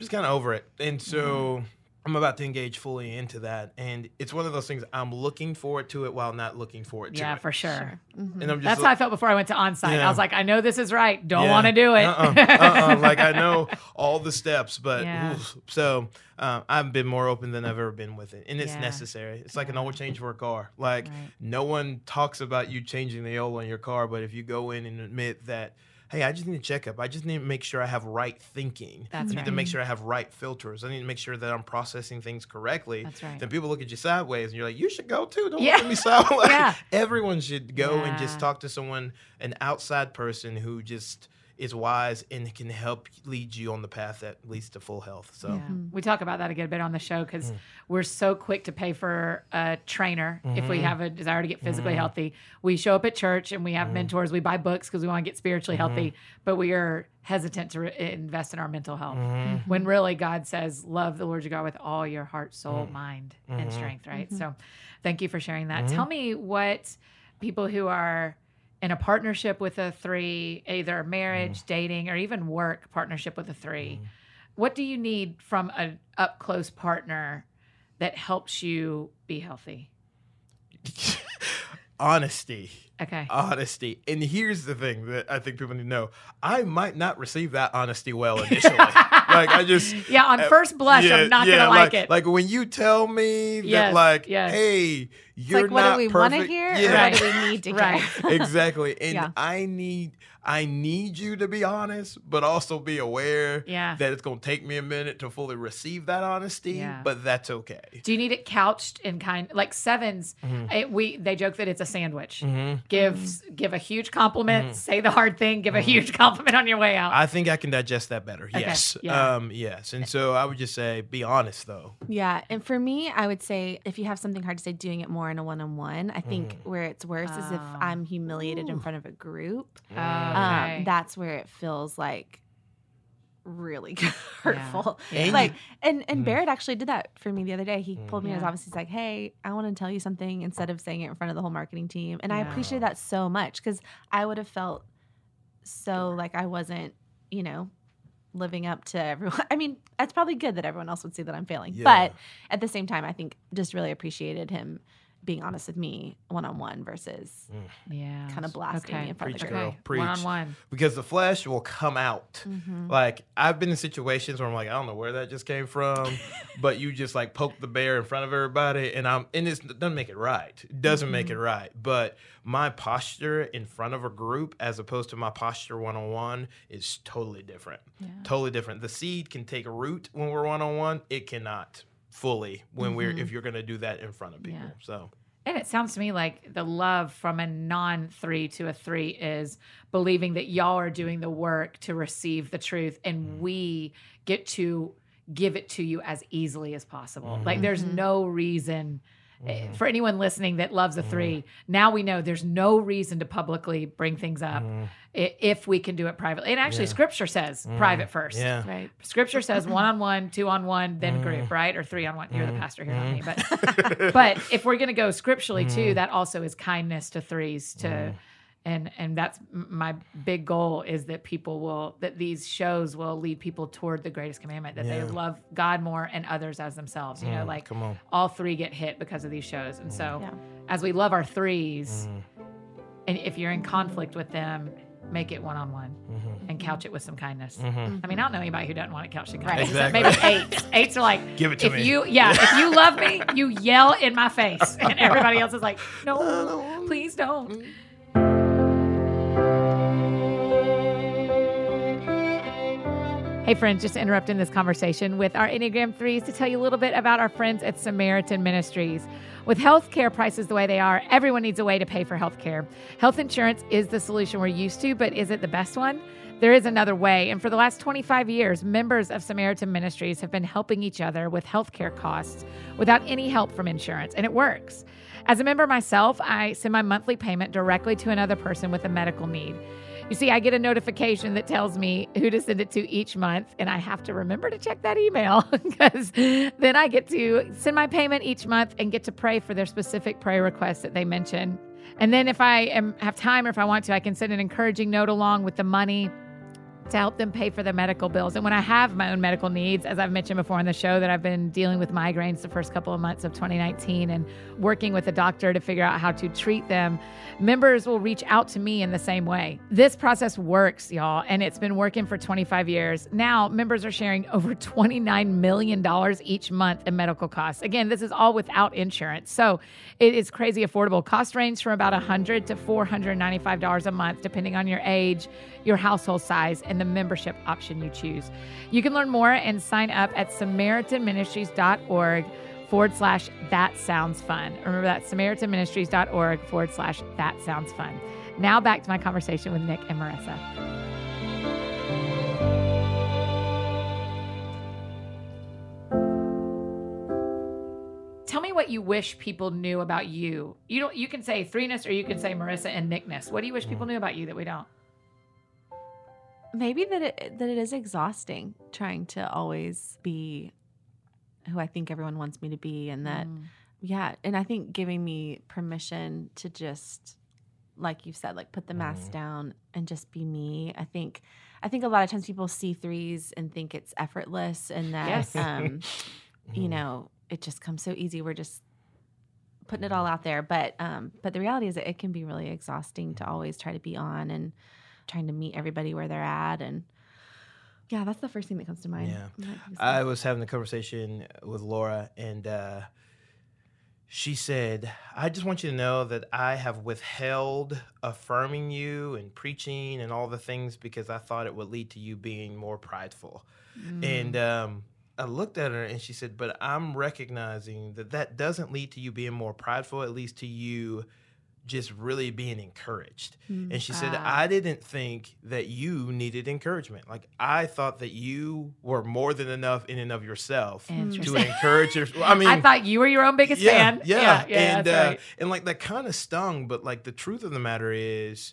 just kind of over it. And so I'm about to engage fully into that. And it's one of those things I'm looking forward to it while not looking forward to Yeah, it. Yeah, for sure. And I'm just That's like- how I felt before I went to onsite. I was like, I know this is right. Don't Yeah. want to do it. Uh-uh, <laughs> uh-uh. Like I know all the steps, but Yeah. oof. so uh, I've been more open than I've ever been with it, and it's Yeah. necessary. It's like an Yeah. oil change for a car. Like Right. no one talks about you changing the oil on your car, but if you go in and admit that. Hey, I just need a checkup. I just need to make sure I have right thinking. That's I need to make sure I have right filters. I need to make sure that I'm processing things correctly. That's right. Then people look at you sideways and you're like, you should go too. Don't Yeah. look at me sideways. <laughs> Yeah. <laughs> Everyone should go and just talk to someone, an outside person who just is wise and can help lead you on the path that leads to full health. So Yeah. We talk about that a good bit on the show because Mm. we're so quick to pay for a trainer if Mm-hmm. we have a desire to get physically healthy. We show up at church and we have Mm-hmm. mentors. We buy books because we want to get spiritually healthy, but we are hesitant to re- invest in our mental health. Mm-hmm. When really God says, love the Lord your God with all your heart, soul, mind, Mm-hmm. and strength, right? So thank you for sharing that. Tell me what people who are in a partnership with a three, either marriage, Mm. dating, or even work partnership with a three, what do you need from an up close partner that helps you be healthy? <laughs> honesty. Okay. Honesty. And here's the thing that I think people need to know. I might not receive that honesty well <laughs> initially. like I just yeah, on first blush, I'm not yeah, gonna like, it. Like when you tell me that Yes, like, yes. hey, you're like, what do we want to hear Yeah. or what do we need to <laughs> Right. hear? <laughs> exactly. <laughs> And Yeah. I need I need you to be honest, but also be aware Yeah. that it's gonna take me a minute to fully receive that honesty. Yeah. But that's okay. Do you need it couched in kind like sevens? Mm-hmm. it- we they joke that it's a sandwich. Mhm. Give give a huge compliment, say the hard thing, give a huge compliment on your way out. Mm-hmm. I think I can digest that better. Okay, Yes. yeah. Um, yes. And so I would just say be honest though. Yeah, and for me, I would say if you have something hard to say, doing it more in a one-on-one. I think Mm. where it's worse is if Oh. I'm humiliated in front of a group. okay. Um, that's where it feels like really <laughs> hurtful. And Like and and Mhm. Barrett actually did that for me the other day. He pulled me in his office. He's like, "Hey, I want to tell you something," instead of saying it in front of the whole marketing team. And I Yeah. appreciate that so much because I would have felt so like I wasn't, you know, living up to everyone. <laughs> I mean, that's probably good that everyone else would see that I'm failing, Yeah. but at the same time, I think just really appreciated him being honest with me one on one versus yeah. kind of blasting me in front Preach, of the girl. group. Preach. One on one. because the flesh will come out. Mhm. Like I've been in situations where I'm like, I don't know where that just came from, <laughs> but you just like poke the bear in front of everybody, and I'm and it's, it doesn't make it right. It doesn't make Mm-hmm. it right. But my posture in front of a group, as opposed to my posture one on one, is totally different. Totally different. The seed can take root when we're one on one. It cannot fully when we're Mm-hmm. if you're gonna do that in front of people. Yeah. So And it sounds to me like the love from a non three to a three is believing that y'all are doing the work to receive the truth and mm-hmm. we get to give it to you as easily as possible. Like mm-hmm. there's mm-hmm. no reason. Eh, For anyone listening that loves a mm-hmm. three, now we know there's no reason to publicly bring things up mm-hmm. i- if we can do it privately. And actually, Scripture says private first. yeah. Right. Scripture says one on one, two on one, then group, right? Or three on one. You're the pastor here, not me. But <laughs> but if we're gonna go scripturally too, that also is kindness to threes to and and that's my big goal is that people will that these shows will lead people toward the greatest commandment that Yeah. they love God more and others as themselves. You know, Mm, like come on. all three get hit because of these shows, and so Yeah. as we love our threes, Mm, and if you're in conflict with them, make it one on one and couch it with some kindness. mhm. I mean, I don't know anybody who doesn't want it couched in Right. kindness. Exactly. Maybe eights. Eights are like, Give it to if me. you, yeah, if you love me, you yell in my face, <laughs> and everybody else is like, no, please don't. Hey, friends, just interrupting this conversation with our Enneagram 3s to tell you a little bit about our friends at Samaritan Ministries. With healthcare prices the way they are, everyone needs a way to pay for healthcare. Health insurance is the solution we're used to, but is it the best one? There is another way. And for the last 25 years, members of Samaritan Ministries have been helping each other with healthcare costs without any help from insurance, and it works. As a member myself, I send my monthly payment directly to another person with a medical need. You see, I get a notification that tells me who to send it to each month, and I have to remember to check that email <laughs> because then I get to send my payment each month and get to pray for their specific prayer requests that they mention. And then, if I am, have time or if I want to, I can send an encouraging note along with the money to help them pay for their medical bills. And when I have my own medical needs, as I've mentioned before on the show, that I've been dealing with migraines the first couple of months of 2019 and working with a doctor to figure out how to treat them, members will reach out to me in the same way. This process works, y'all, and it's been working for 25 years. Now, members are sharing over $29 million each month in medical costs. Again, this is all without insurance. So it is crazy affordable. Cost range from about 100 to $495 a month, depending on your age, your household size, and the membership option you choose. You can learn more and sign up at SamaritanMinistries.org forward slash that sounds fun. Remember that SamaritanMinistries.org forward slash that sounds fun. Now back to my conversation with Nick and Marissa. Tell me what you wish people knew about you. You don't. You can say threeness, or you can say Marissa and Nickness. What do you wish people knew about you that we don't? Maybe that it that it is exhausting trying to always be who I think everyone wants me to be and that Mm. yeah, and I think giving me permission to just like you said like put the mask Mhm. down and just be me. I think I think a lot of times people see threes and think it's effortless and that Yes. um <laughs> you Mhm. know, it just comes so easy. We're just putting it all out there. But um, but the reality is that it can be really exhausting to always try to be on and trying to meet everybody where they're at. And yeah, that's the first thing that comes to mind. Yeah. I was having a conversation with Laura, and uh, she said, I just want you to know that I have withheld affirming you and preaching and all the things because I thought it would lead to you being more prideful. Mm. And um, I looked at her and she said, But I'm recognizing that that doesn't lead to you being more prideful. It leads to you just really being encouraged. Mm. And she said, Ah. I didn't think that you needed encouragement. Like, I thought that you were more than enough in and of yourself to encourage your. I <laughs> mean, I thought you were your own biggest yeah, fan. Yeah, yeah, and uh, right. and like that kind of stung, but like the truth of the matter is,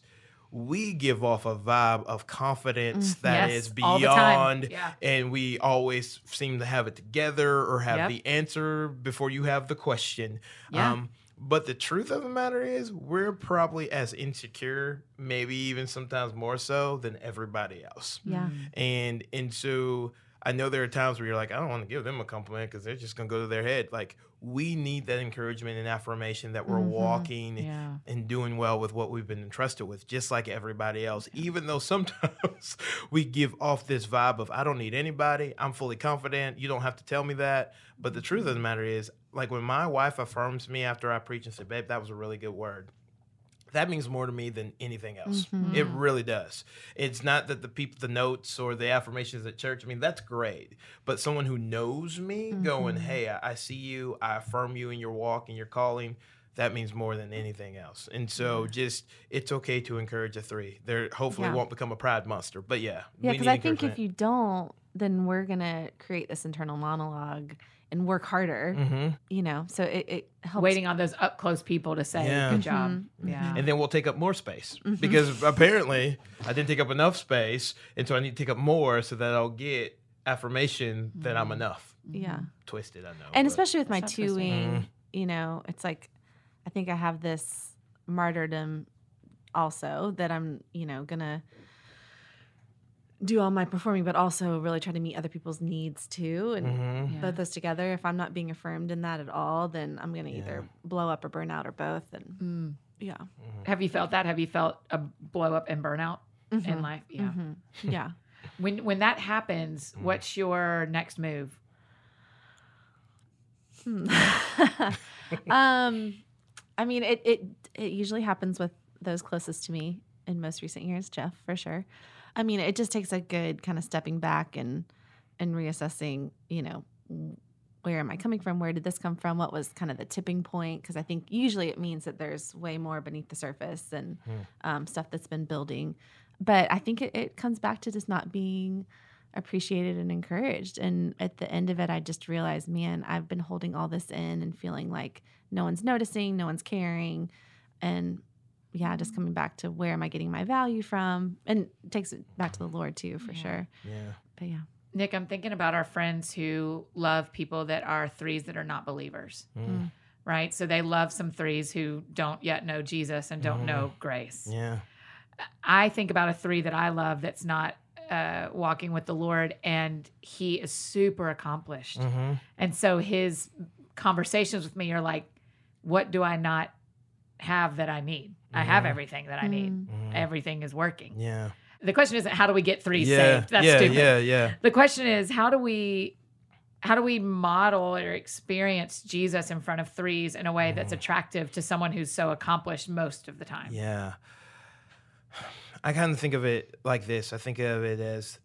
we give off a vibe of confidence that Mm, Yes, is all the time. beyond, Yeah. and we always seem to have it together or have Yep. the answer before you have the question. Yeah. Um, but the truth of the matter is, we're probably as insecure, maybe even sometimes more so than everybody else. yeah. Mm. And and so I know there are times where you're like, I don't want to give them a compliment because they're just gonna go to their head. Like we need that encouragement and affirmation that we're Mhm. walking Yeah. and doing well with what we've been entrusted with, just like everybody else. Even though sometimes <laughs> we give off this vibe of I don't need anybody, I'm fully confident. You don't have to tell me that. But the truth of the matter is, like when my wife affirms me after I preach and say, "Babe, that was a really good word," that means more to me than anything else. Mhm. It really does. It's not that the people, the notes or the affirmations at church. I mean, that's great. But someone who knows me, going, Mhm. "Hey, I, I see you. I affirm you in your walk and your calling." That means more than anything else. And so, just it's okay to encourage a three. There hopefully Yeah. won't become a pride monster. But yeah, Yeah, because I think if you don't, then we're gonna create this internal monologue and work harder. Mhm. You know, so it, it helps. Waiting on those up close people to say, Yeah. good job. Mhm, Yeah. and then we'll take up more space Mhm. because apparently I didn't take up enough space, and so I need to take up more so that I'll get affirmation that I'm Mhm. enough. Yeah. Twisted, I know. and especially with my two-wing Mhm. you know it's like i think i have this martyrdom also that I'm, you know, gonna do all my performing, but also really try to meet other people's needs too. And Mhm. Yeah. both those together, if I'm not being affirmed in that at all, then I'm gonna either blow up or burn out or both. And Mm. yeah. Have you felt that? Have you felt a blow up and burnout in Mhm. life? Yeah. Mhm. Yeah. <laughs> When when that happens, what's your next move? Hmm. <laughs> um, I mean, it, it it usually happens with those closest to me in most recent years, Jeff, for sure. I mean, it just takes a good kind of stepping back and and reassessing. You know, where am I coming from? Where did this come from? What was kind of the tipping point? Because I think usually it means that there's way more beneath the surface and um, stuff that's been building. But I think it, it comes back to just not being appreciated and encouraged. And at the end of it, I just realized, man, I've been holding all this in and feeling like no one's noticing, no one's caring. And yeah, just coming back to where am I getting my value from? And it takes it back to the Lord too, for Yeah. sure. Yeah. But yeah. Nick, I'm thinking about our friends who love people that are threes that are not believers, Mm. right? So they love some threes who don't yet know Jesus and don't Mhm. know grace. Yeah. I think about a three that I love that's not uh, walking with the Lord, and he is super accomplished. Mm-hmm. And so his conversations with me are like, what do I not have that I need? I have everything that I need. Mhm. Everything is working. Yeah. The question isn't how do we get three yeah. saved? That's yeah. stupid. Yeah. Yeah. The question is how do we how do we model or experience Jesus in front of threes in a way that's attractive to someone who's so accomplished most of the time? Yeah. <sighs> I kind of think of it like this. I think of it as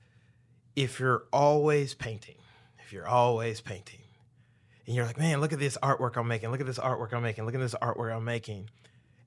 if you're always painting, if you're always painting, and you're like, man, look at this artwork I'm making, look at this artwork I'm making, look at this artwork I'm making.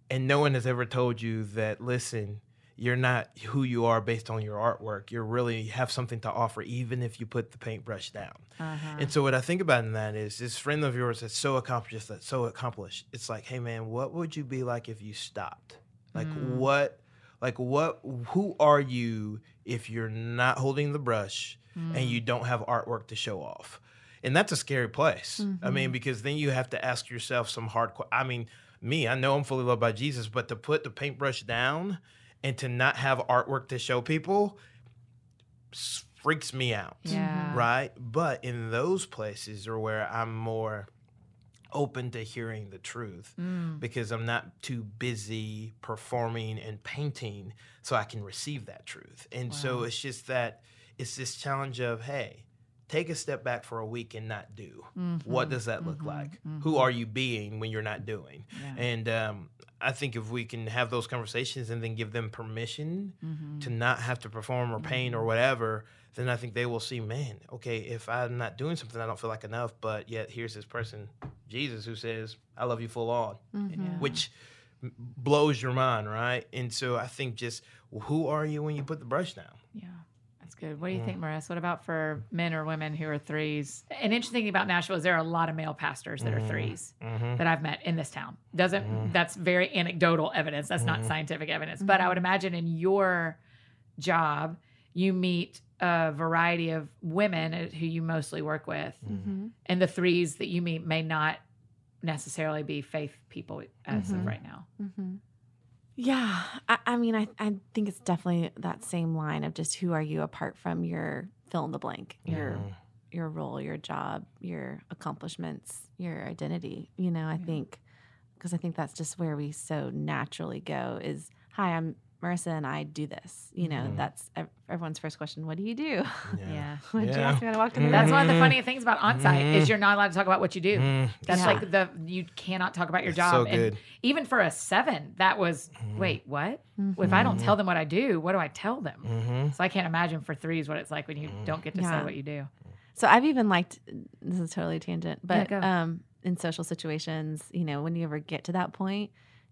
And no one has ever told you that, listen, you're not who you are based on your artwork. You really have something to offer, even if you put the paintbrush down. Uh-huh. And so what I think about in that is this friend of yours that's so accomplished, that's so accomplished. It's like, hey man, what would you be like if you stopped? Like Mm. what like what who are you if you're not holding the brush Mm. and you don't have artwork to show off? And that's a scary place. I mean, because then you have to ask yourself some hard I mean, me, I know I'm fully loved by Jesus, but to put the paintbrush down and to not have artwork to show people freaks me out Yeah. right? But in those places are where I'm more open to hearing the truth Mm. because I'm not too busy performing and painting so I can receive that truth. And so it's just that it's this challenge of, hey, take a step back for a week and not do. What Mhm. does that look Mhm. like? Mhm. Who are you being when you're not doing? Yeah. And um, I think if we can have those conversations and then give them permission Mhm. to not have to perform or paint or whatever, then I think they will see, man, okay, if I'm not doing something, I don't feel like enough, but yet here's this person, Jesus, who says, I love you full on, Mm-hmm. Yeah. which blows your mind, right? And so I think just who are you when you put the brush down? Yeah, that's good. What do you Mm. think, Maris? What about for men or women who are threes? An interesting thing about Nashville is there are a lot of male pastors that are Mhm. threes Mm-hmm. that I've met in this town. Doesn't Mhm. that's very anecdotal evidence. That's not Mhm. scientific evidence. But I would imagine in your job, you meet a variety of women who you mostly work with, Mm-hmm. and the threes that you meet may not necessarily be faith people as of right now. Yeah, I, I mean, I, I think it's definitely that same line of just who are you apart from your fill in the blank, your Mm-hmm. your role, your job, your accomplishments, your identity. You know, I Yeah. think because I think that's just where we so naturally go is, hi, I'm Marissa and I do this. You know, Mhm. that's everyone's first question. What do you do? <laughs> Yeah. <laughs> What did you ask me when I walked in the That's door? one of the Mhm. funny things about on-site is Mhm. you're not allowed to talk about what you do. Mm, That's Yeah. like the you cannot talk about your it's job. so And good. even for a seven, that was Mhm. wait, what? If I don't tell them what I do, what do I tell them? Mm-hmm. So I can't imagine for threes what it's like when you don't get to say what you do. So I've even liked this is totally tangent, but go. um, in social situations, you know, when you ever get to that point,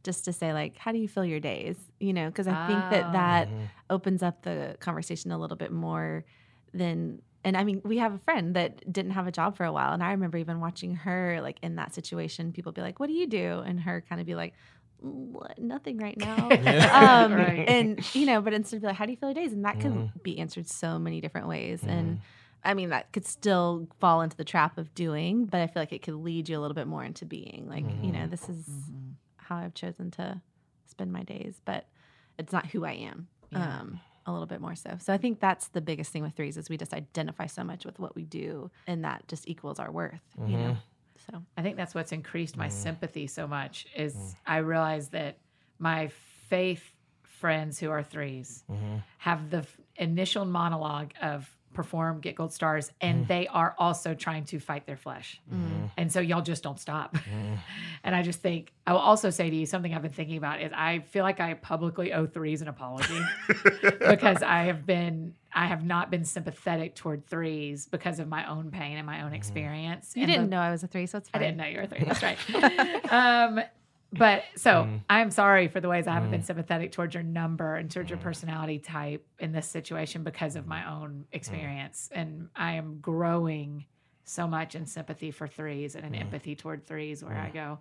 just to say like, how do you feel your days? You know, because I think Oh. that that Mm-hmm. opens up the conversation a little bit more than. And I mean, we have a friend that didn't have a job for a while, and I remember even watching her like in that situation. People be like, "What do you do?" and her kind of be like, "What? Nothing right now." <laughs> Yeah. um, Right. And you know, but instead of be like, "How do you feel your days?" and that can Mhm. be answered so many different ways, Mm-hmm. and I mean, that could still fall into the trap of doing, but I feel like it could lead you a little bit more into being. Like, you know, Mhm. this is how I've chosen to spend my days. But it's not who I am. Yeah. Um, a little bit more so. So I think that's the biggest thing with threes is we just identify so much with what we do, and that just equals our worth. You know. So I think that's what's increased my Mm. sympathy so much is I realize that my faith friends who are 3s Mm-hmm. have the f- initial monologue of perform, get gold stars, and Mm. they are also trying to fight their flesh. Mm-hmm. And so y'all just don't stop. <laughs> and I just think I will also say to you something I've been thinking about is I feel like I publicly owe threes an apology <laughs> because I have been I have not been sympathetic toward threes because of my own pain and my own experience. you And didn't know I was a three, so it's fine. I didn't know you were three. That's <laughs> right. um, but so mm. I'm sorry for the ways I haven't been mm. sympathetic towards your number and towards your mm. personality type in this situation because of my own experience. And I am growing so much in sympathy for threes and an empathy toward threes where I go,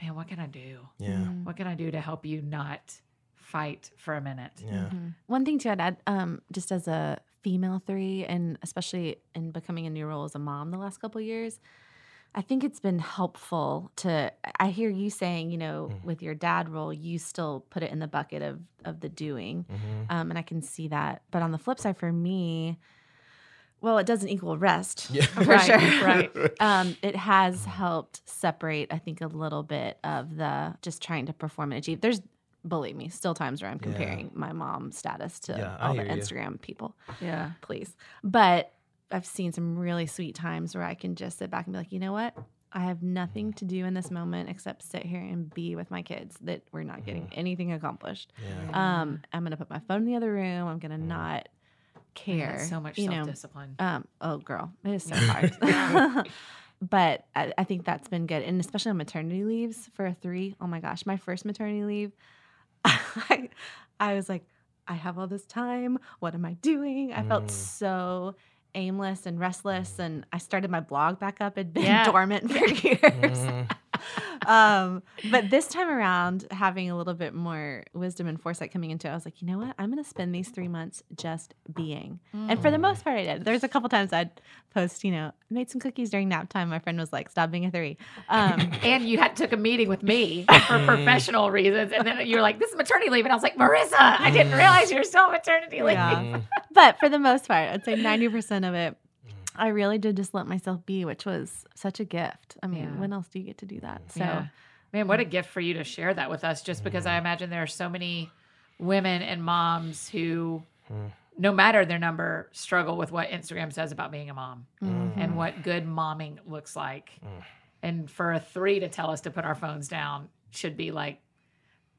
man, what can I do? Yeah. What can I do to help you not fight for a minute? Yeah. Mm-hmm. Mm-hmm. One thing to add, add um, just as a female three, and especially in becoming a new role as a mom the last couple years, I think it's been helpful to. I hear you saying, you know, with your dad role, you still put it in the bucket of of the doing, Mm-hmm. um, and I can see that. But on the flip side, for me, well, it doesn't equal rest Yeah. <laughs> for <laughs> Right, sure. right. <laughs> um, it has helped separate, I think, a little bit of the just trying to perform and achieve. There's, believe me, still times where I'm Yeah. comparing my mom's status to Yeah, all the hear you. Instagram people, Yeah. please. But I've seen some really sweet times where I can just sit back and be like, you know what? I have nothing to do in this moment except sit here and be with my kids that we're not getting anything accomplished. Yeah. Um, I'm gonna put my phone in the other room. I'm gonna not care. so much you self discipline. um, oh, girl, it is so hard. <laughs> <laughs> but I, I think that's been good, and especially on maternity leaves for a three. Oh my gosh, my first maternity leave, <laughs> I, I was like, I have all this time. What am I doing? I felt Mm. so aimless and restless, and I started my blog back up. It'd been Yeah. dormant for <laughs> years. Mhm. <laughs> um, but this time around, having a little bit more wisdom and foresight coming into it, I was like, you know what? I'm going to spend these three months just being. And for the most part, I did. There's a couple times I'd post, you know, made some cookies during nap time. My friend was like, stop being a three. Um, <laughs> and you had took a meeting with me <laughs> for professional reasons, and then you were like, "This is maternity leave," and I was like, "Marissa, I didn't realize you're still maternity leave." Yeah. But for the most part, I'd say 90% of it, I really did just let myself be, which was such a gift. I mean, Yeah. when else do you get to do that? So, Yeah. man, what a gift for you to share that with us. Just because I imagine there are so many women and moms who, no matter their number, struggle with what Instagram says about being a mom Mm-hmm. and what good momming looks like. And for a three to tell us to put our phones down should be like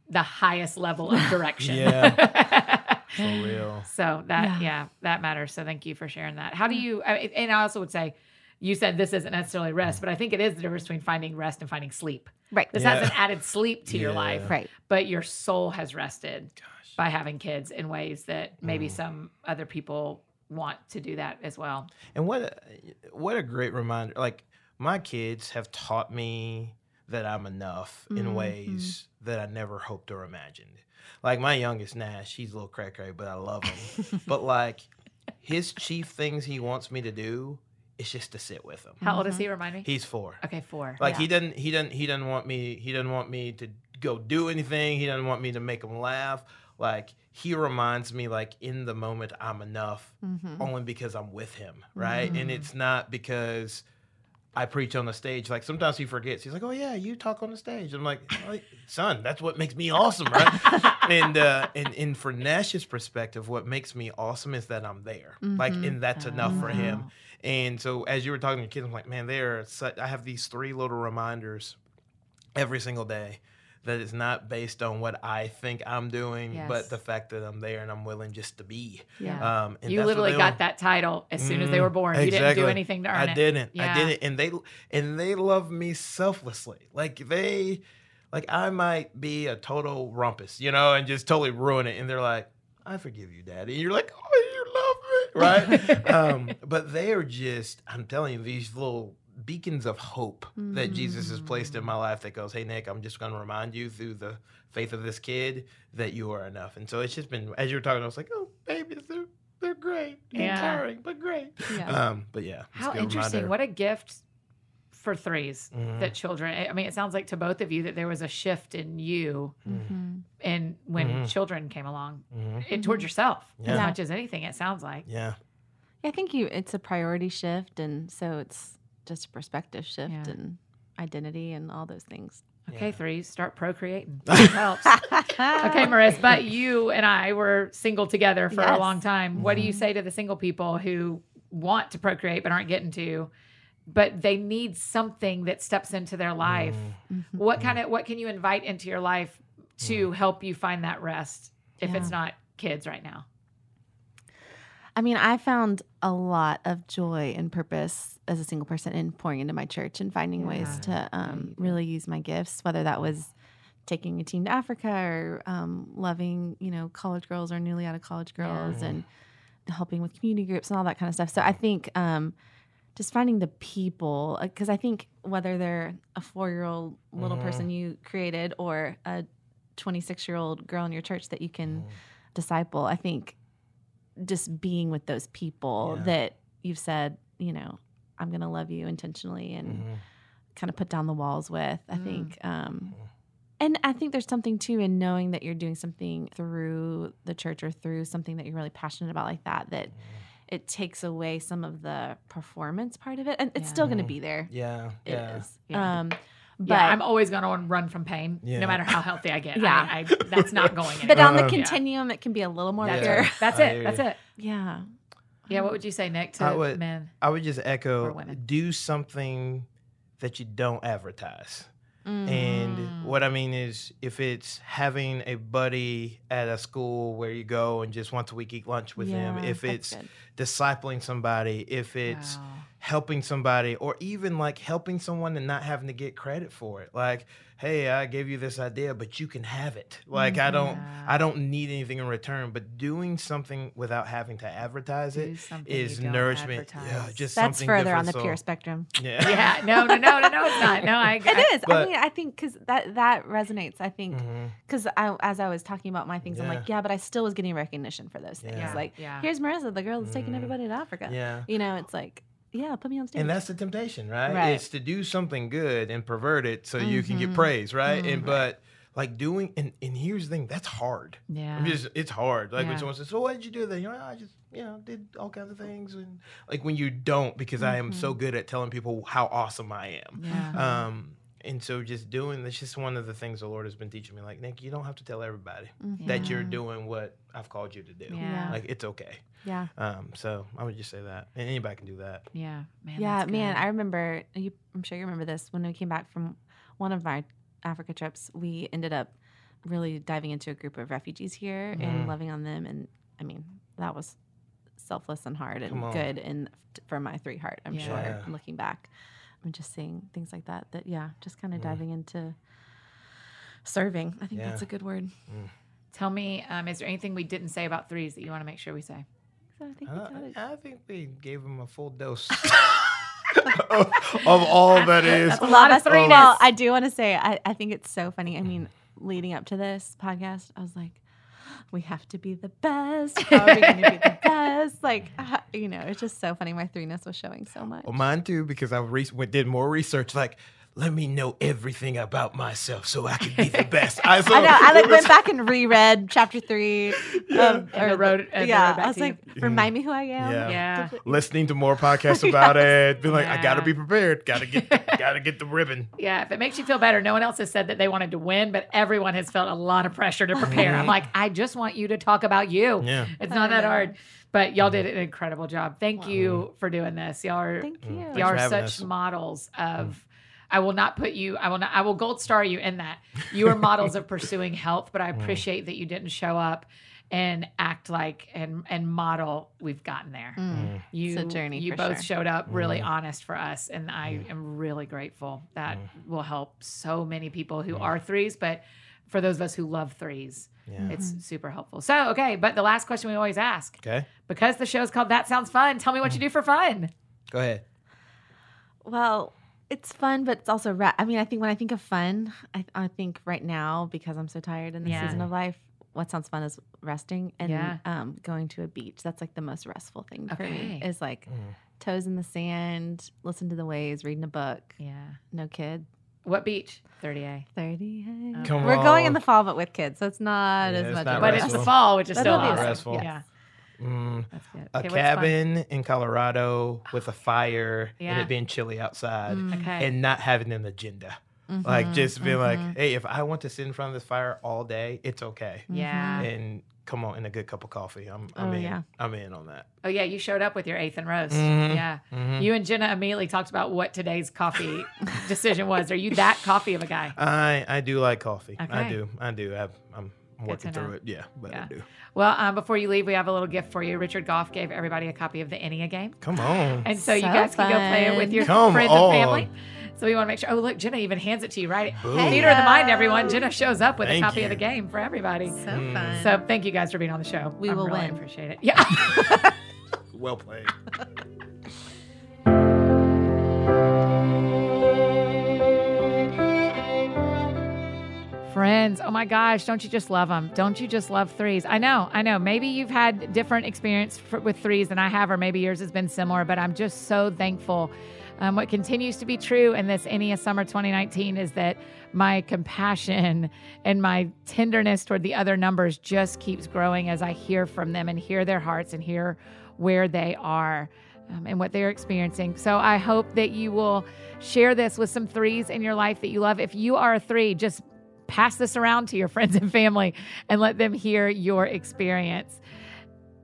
the highest level of <laughs> direction. <laughs> For <gasps> real. So that Yeah. yeah. that matters. So thank you for sharing that. How do you? And I also would say, you said this isn't necessarily rest, mm. but I think it is the difference between finding rest and finding sleep. right. This Yeah. has an added sleep to your life, Right. but your soul has rested by having kids in ways that maybe mm. some other people want to do that as well. And what a, what a great reminder! Like my kids have taught me that I'm enough in mm-hmm. ways that I never hoped or imagined. Like my youngest Nash, he's a little cray cray, but I love him. <laughs> but like his chief things he wants me to do is just to sit with him. How old is he? Remind me. He's four. okay, four. Like yeah. he doesn't he doesn't he doesn't want me he doesn't want me to go do anything. He doesn't want me to make him laugh. Like he reminds me like in the moment I'm enough Mm-hmm. only because I'm with him, right? And it's not because I preach on the stage. Like sometimes he forgets. He's like, "Oh yeah, you talk on the stage." I'm like, "Oh, "Son, that's what makes me awesome, right?" <laughs> and uh, and and for Nash's perspective, what makes me awesome is that I'm there. Like, and that's enough for him. And so, as you were talking to your kids, I'm like, "Man, there are such, I have these three little reminders every single day." That is not based on what I think I'm doing, Yes. but the fact that I'm there and I'm willing just to be. Yeah. Um, you literally got that title as soon as they were born. You didn't do anything to earn I it. didn't. Yeah. I didn't. and they and they love me selflessly. Like they, like I might be a total rumpus, you know, and just totally ruin it. And they're like, "I forgive you, Daddy." And you're like, "Oh, you love me, right?" <laughs> um, but they are just, I'm telling you, these little beacons of hope that Jesus has placed in my life. That goes, "Hey, Nick, I'm just going to remind you through the faith of this kid that you are enough." And so it's just been, as you were talking, I was like, "Oh, babies, they're they're great, Yeah. tiring, but great." Yeah. Um, but yeah, How interesting. reminder. What a gift for 3s Mhm. that children, I mean, it sounds like to both of you that there was a shift in you Mm-hmm. and when Mhm. children came along, Mhm. it, towards yourself as Yeah. much as anything. It sounds like. Yeah. Yeah. I think you it's a priority shift and so it's just a perspective shift Yeah. and identity and all those things. Okay, Yeah. threes, start procreating. <laughs> It helps. <laughs> Okay, Maris, but you and I were single together for a long time. What do Mm-hmm. you say to the single people who want to procreate but aren't getting to, but they need something that steps into their life? Mm. Mm-hmm. What kind of what can you invite into your life to help you find that rest if Yeah. it's not kids right now? I mean, I found a lot of joy and purpose as a single person in pouring into my church and finding ways to um, really use my gifts, whether that was taking a team to Africa or um, loving, you know, college girls or newly out of college girls Yeah. and helping with community groups and all that kind of stuff. So I think um, just finding the people, because I think whether they're a four year old little Mhm. person you created or a 26 year old girl in your church that you can Mm. disciple, I think just being with those people Yeah. that you've said, you know, I'm going to love you intentionally and Mhm. kind of put down the walls with. I Mm. think, um, Mm. and I think there's something too in knowing that you're doing something through the church or through something that you're really passionate about, like that, that it takes away some of the performance part of it. And it's still going to Mhm. be there. Yeah. It Yeah. is. Yeah. Um, but yeah, I'm always going to run from pain, Yeah. no matter how healthy I get. Yeah. I, I, that's not <laughs> going but on the Yeah. continuum, it can be a little more That's, pure. Yeah. it. That's it. That's it. <laughs> Yeah. Yeah. What would you say, Nick, to I would- men? I would just echo do something that you don't advertise. Mm. And what I mean is, if it's having a buddy at a school where you go and just once a week eat lunch with them, Yeah, if it's good. discipling somebody, if it's Wow. Helping somebody, or even like helping someone and not having to get credit for it. Like, hey, I gave you this idea, but you can have it. Like, I don't, I don't need anything in return. But doing something without having to advertise Do it something is nourishment. Yeah, just That's something further on the different, pure spectrum. Yeah. <laughs> yeah. No, no, no, no, no, it's not. No, I, <laughs> It I is. I mean, I think because that that resonates. I think because I, as I was talking about my things, I'm like, Yeah. yeah, but I still was getting recognition for those things. Yeah. Like, yeah. here's Marissa, the girl that's taking Mhm. everybody to Africa. Yeah. You know, it's like, yeah, put me on stage. And that's the temptation, right? Right. It's to do something good and pervert it so you can get Mhm. praise, right? Mhm. And but like doing and, and here's the thing, that's hard. yeah. I'm just it's hard. Like Yeah. when someone says, So what did you do then? You know, I just, you know, did all kinds of things and like when you don't, because I am so good at telling people how awesome I am. yeah. Um and so just doing that's just one of the things the Lord has been teaching me. Like, Nick, you don't have to tell everybody Mhm. that you're doing what I've called you to do. Yeah. Like it's okay. yeah. Um, so I would just say that. And anybody can do that. yeah. Man, yeah, that's man. good. I remember. You, I'm sure you remember this. When we came back from one of my Africa trips, we ended up really diving into a group of refugees here Mhm. and loving on them. And I mean, that was selfless and hard and good and for my three heart. I'm Yeah. sure. Yeah. Looking back, I'm just seeing things like that. That yeah, just kind of Mhm. diving into serving. I think Yeah. that's a good word. Tell me, um, is there anything we didn't say about threes that you want to make sure we say? I think we Uh. I think we gave him a full dose <laughs> of, of all that is. That's a lot of Well, threeness. Well, I do want to say I, I think it's so funny. I mean, leading up to this podcast, I was like, we have to be the best. <laughs> How are we going to be the best? Like, you know, it's just so funny. My threeness was showing so much. Well, mine too, because I re- did more research. Like, let me know everything about myself so I can be the <laughs> best. I, so I know. I like was- went back and reread chapter three. <laughs> Um, And the road- and yeah, road I was to like, remind mm. me who I am. Yeah. Yeah. listening to more podcasts <laughs> about it. Be like, I got to be prepared. Got to get, got to get the ribbon. Yeah, if it makes you feel better, no one else has said that they wanted to win, but everyone has felt a lot of pressure to prepare. I'm mm-hmm. like, I just want you to talk about you. Yeah. It's not that know. hard. But y'all did mm-hmm. an incredible job. Thank you for doing this. Y'all are Thank mm. you. Y'all are such us. models of mm. I will not put you I will not I will gold star you in that. You are models of <laughs> pursuing health, but I appreciate that you didn't show up and act like and and model we've gotten there. Mm. You It's a journey you for both sure. showed up really Mm. honest for us and I am really grateful. That Mm. will help so many people who are threes, but for those of us who love threes, Yeah. it's super helpful. So, okay, but the last question we always ask, Okay. because the show is called That Sounds Fun, tell me what you do for fun. Go ahead. Well, it's fun, but it's also ra- I mean, I think when I think of fun, I, I think right now because I'm so tired in this Yeah. season of life, what sounds fun is resting and Yeah. um, going to a beach. That's like the most restful thing for me. Is like Mm. toes in the sand, listen to the waves, reading a book, Yeah. no kid, What beach? 30A. 30. Come We're going in the fall, but with kids, so it's not Yeah, as it's much. not of But a it's the fall, which is That'll still be awesome. restful. Yeah, Mm, that's a Okay, what's fun? cabin in Colorado with a fire Yeah. and it being chilly outside Mm. Okay. and not having an agenda. Like just being like, hey, if I want to sit in front of this fire all day, it's okay. yeah. And come on, and a good cup of coffee. I'm, I'm Oh, in. yeah. I'm in on that. Oh yeah, you showed up with your eighth and roast. Mhm. Yeah. Mhm. You and Jenna immediately talked about what today's coffee <laughs> decision was. Are you that coffee of a guy? I I do like coffee. I do. I do. I, I'm working through it. Yeah, but Yeah. I do. Well, um, before you leave, we have a little gift for you. Richard Goff gave everybody a copy of the Ennea game. Come on. And so, you So guys can go play it with your Come friends on. and family. So we want to make sure. Oh, look, Jenna even hands it to you, right? Boom. Theater of the mind, everyone. Jenna shows up with Thank a copy of the game for everybody. So Mm. fun. So thank you guys for being on the show. We I will really win. Appreciate it. Yeah. <laughs> well played. <laughs> Oh my gosh, don't you just love them? Don't you just love threes? I know, I know. Maybe you've had different experience for, with threes than I have, or maybe yours has been similar, but I'm just so thankful. Um, what continues to be true in this Ennea Summer 2019 is that my compassion and my tenderness toward the other numbers just keeps growing as I hear from them and hear their hearts and hear where they are um, and what they're experiencing. So I hope that you will share this with some threes in your life that you love. If you are a three, just pass this around to your <laughs> friends and family and let them hear your experience.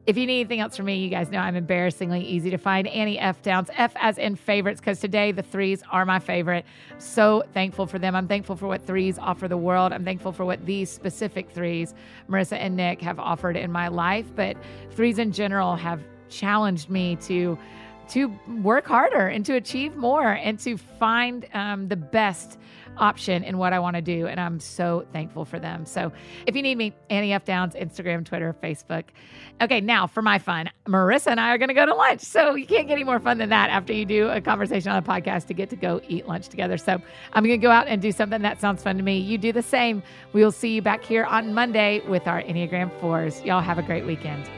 If you need anything else from me, you guys know I'm embarrassingly easy to find. Annie F. Downs, F as in favorites, because today the threes are my favorite. So thankful for them. I'm thankful for what threes offer the world. I'm thankful for what these specific threes, Marissa and Nick, have offered in my life. But threes in general have challenged me to to work harder and to achieve more and to find um, the best option in what I want to do. And I'm so thankful for them. So if you need me, Annie F. Downs, Instagram, Twitter, Facebook. Okay, now for my fun, Marissa and I are going to go to lunch. So you can't get any more fun than that after you do a conversation on a podcast to get to go eat lunch together. So I'm going to go out and do something that sounds fun to me. You do the same. We will see you back here on Monday with our Enneagram 4s. Y'all have a great weekend.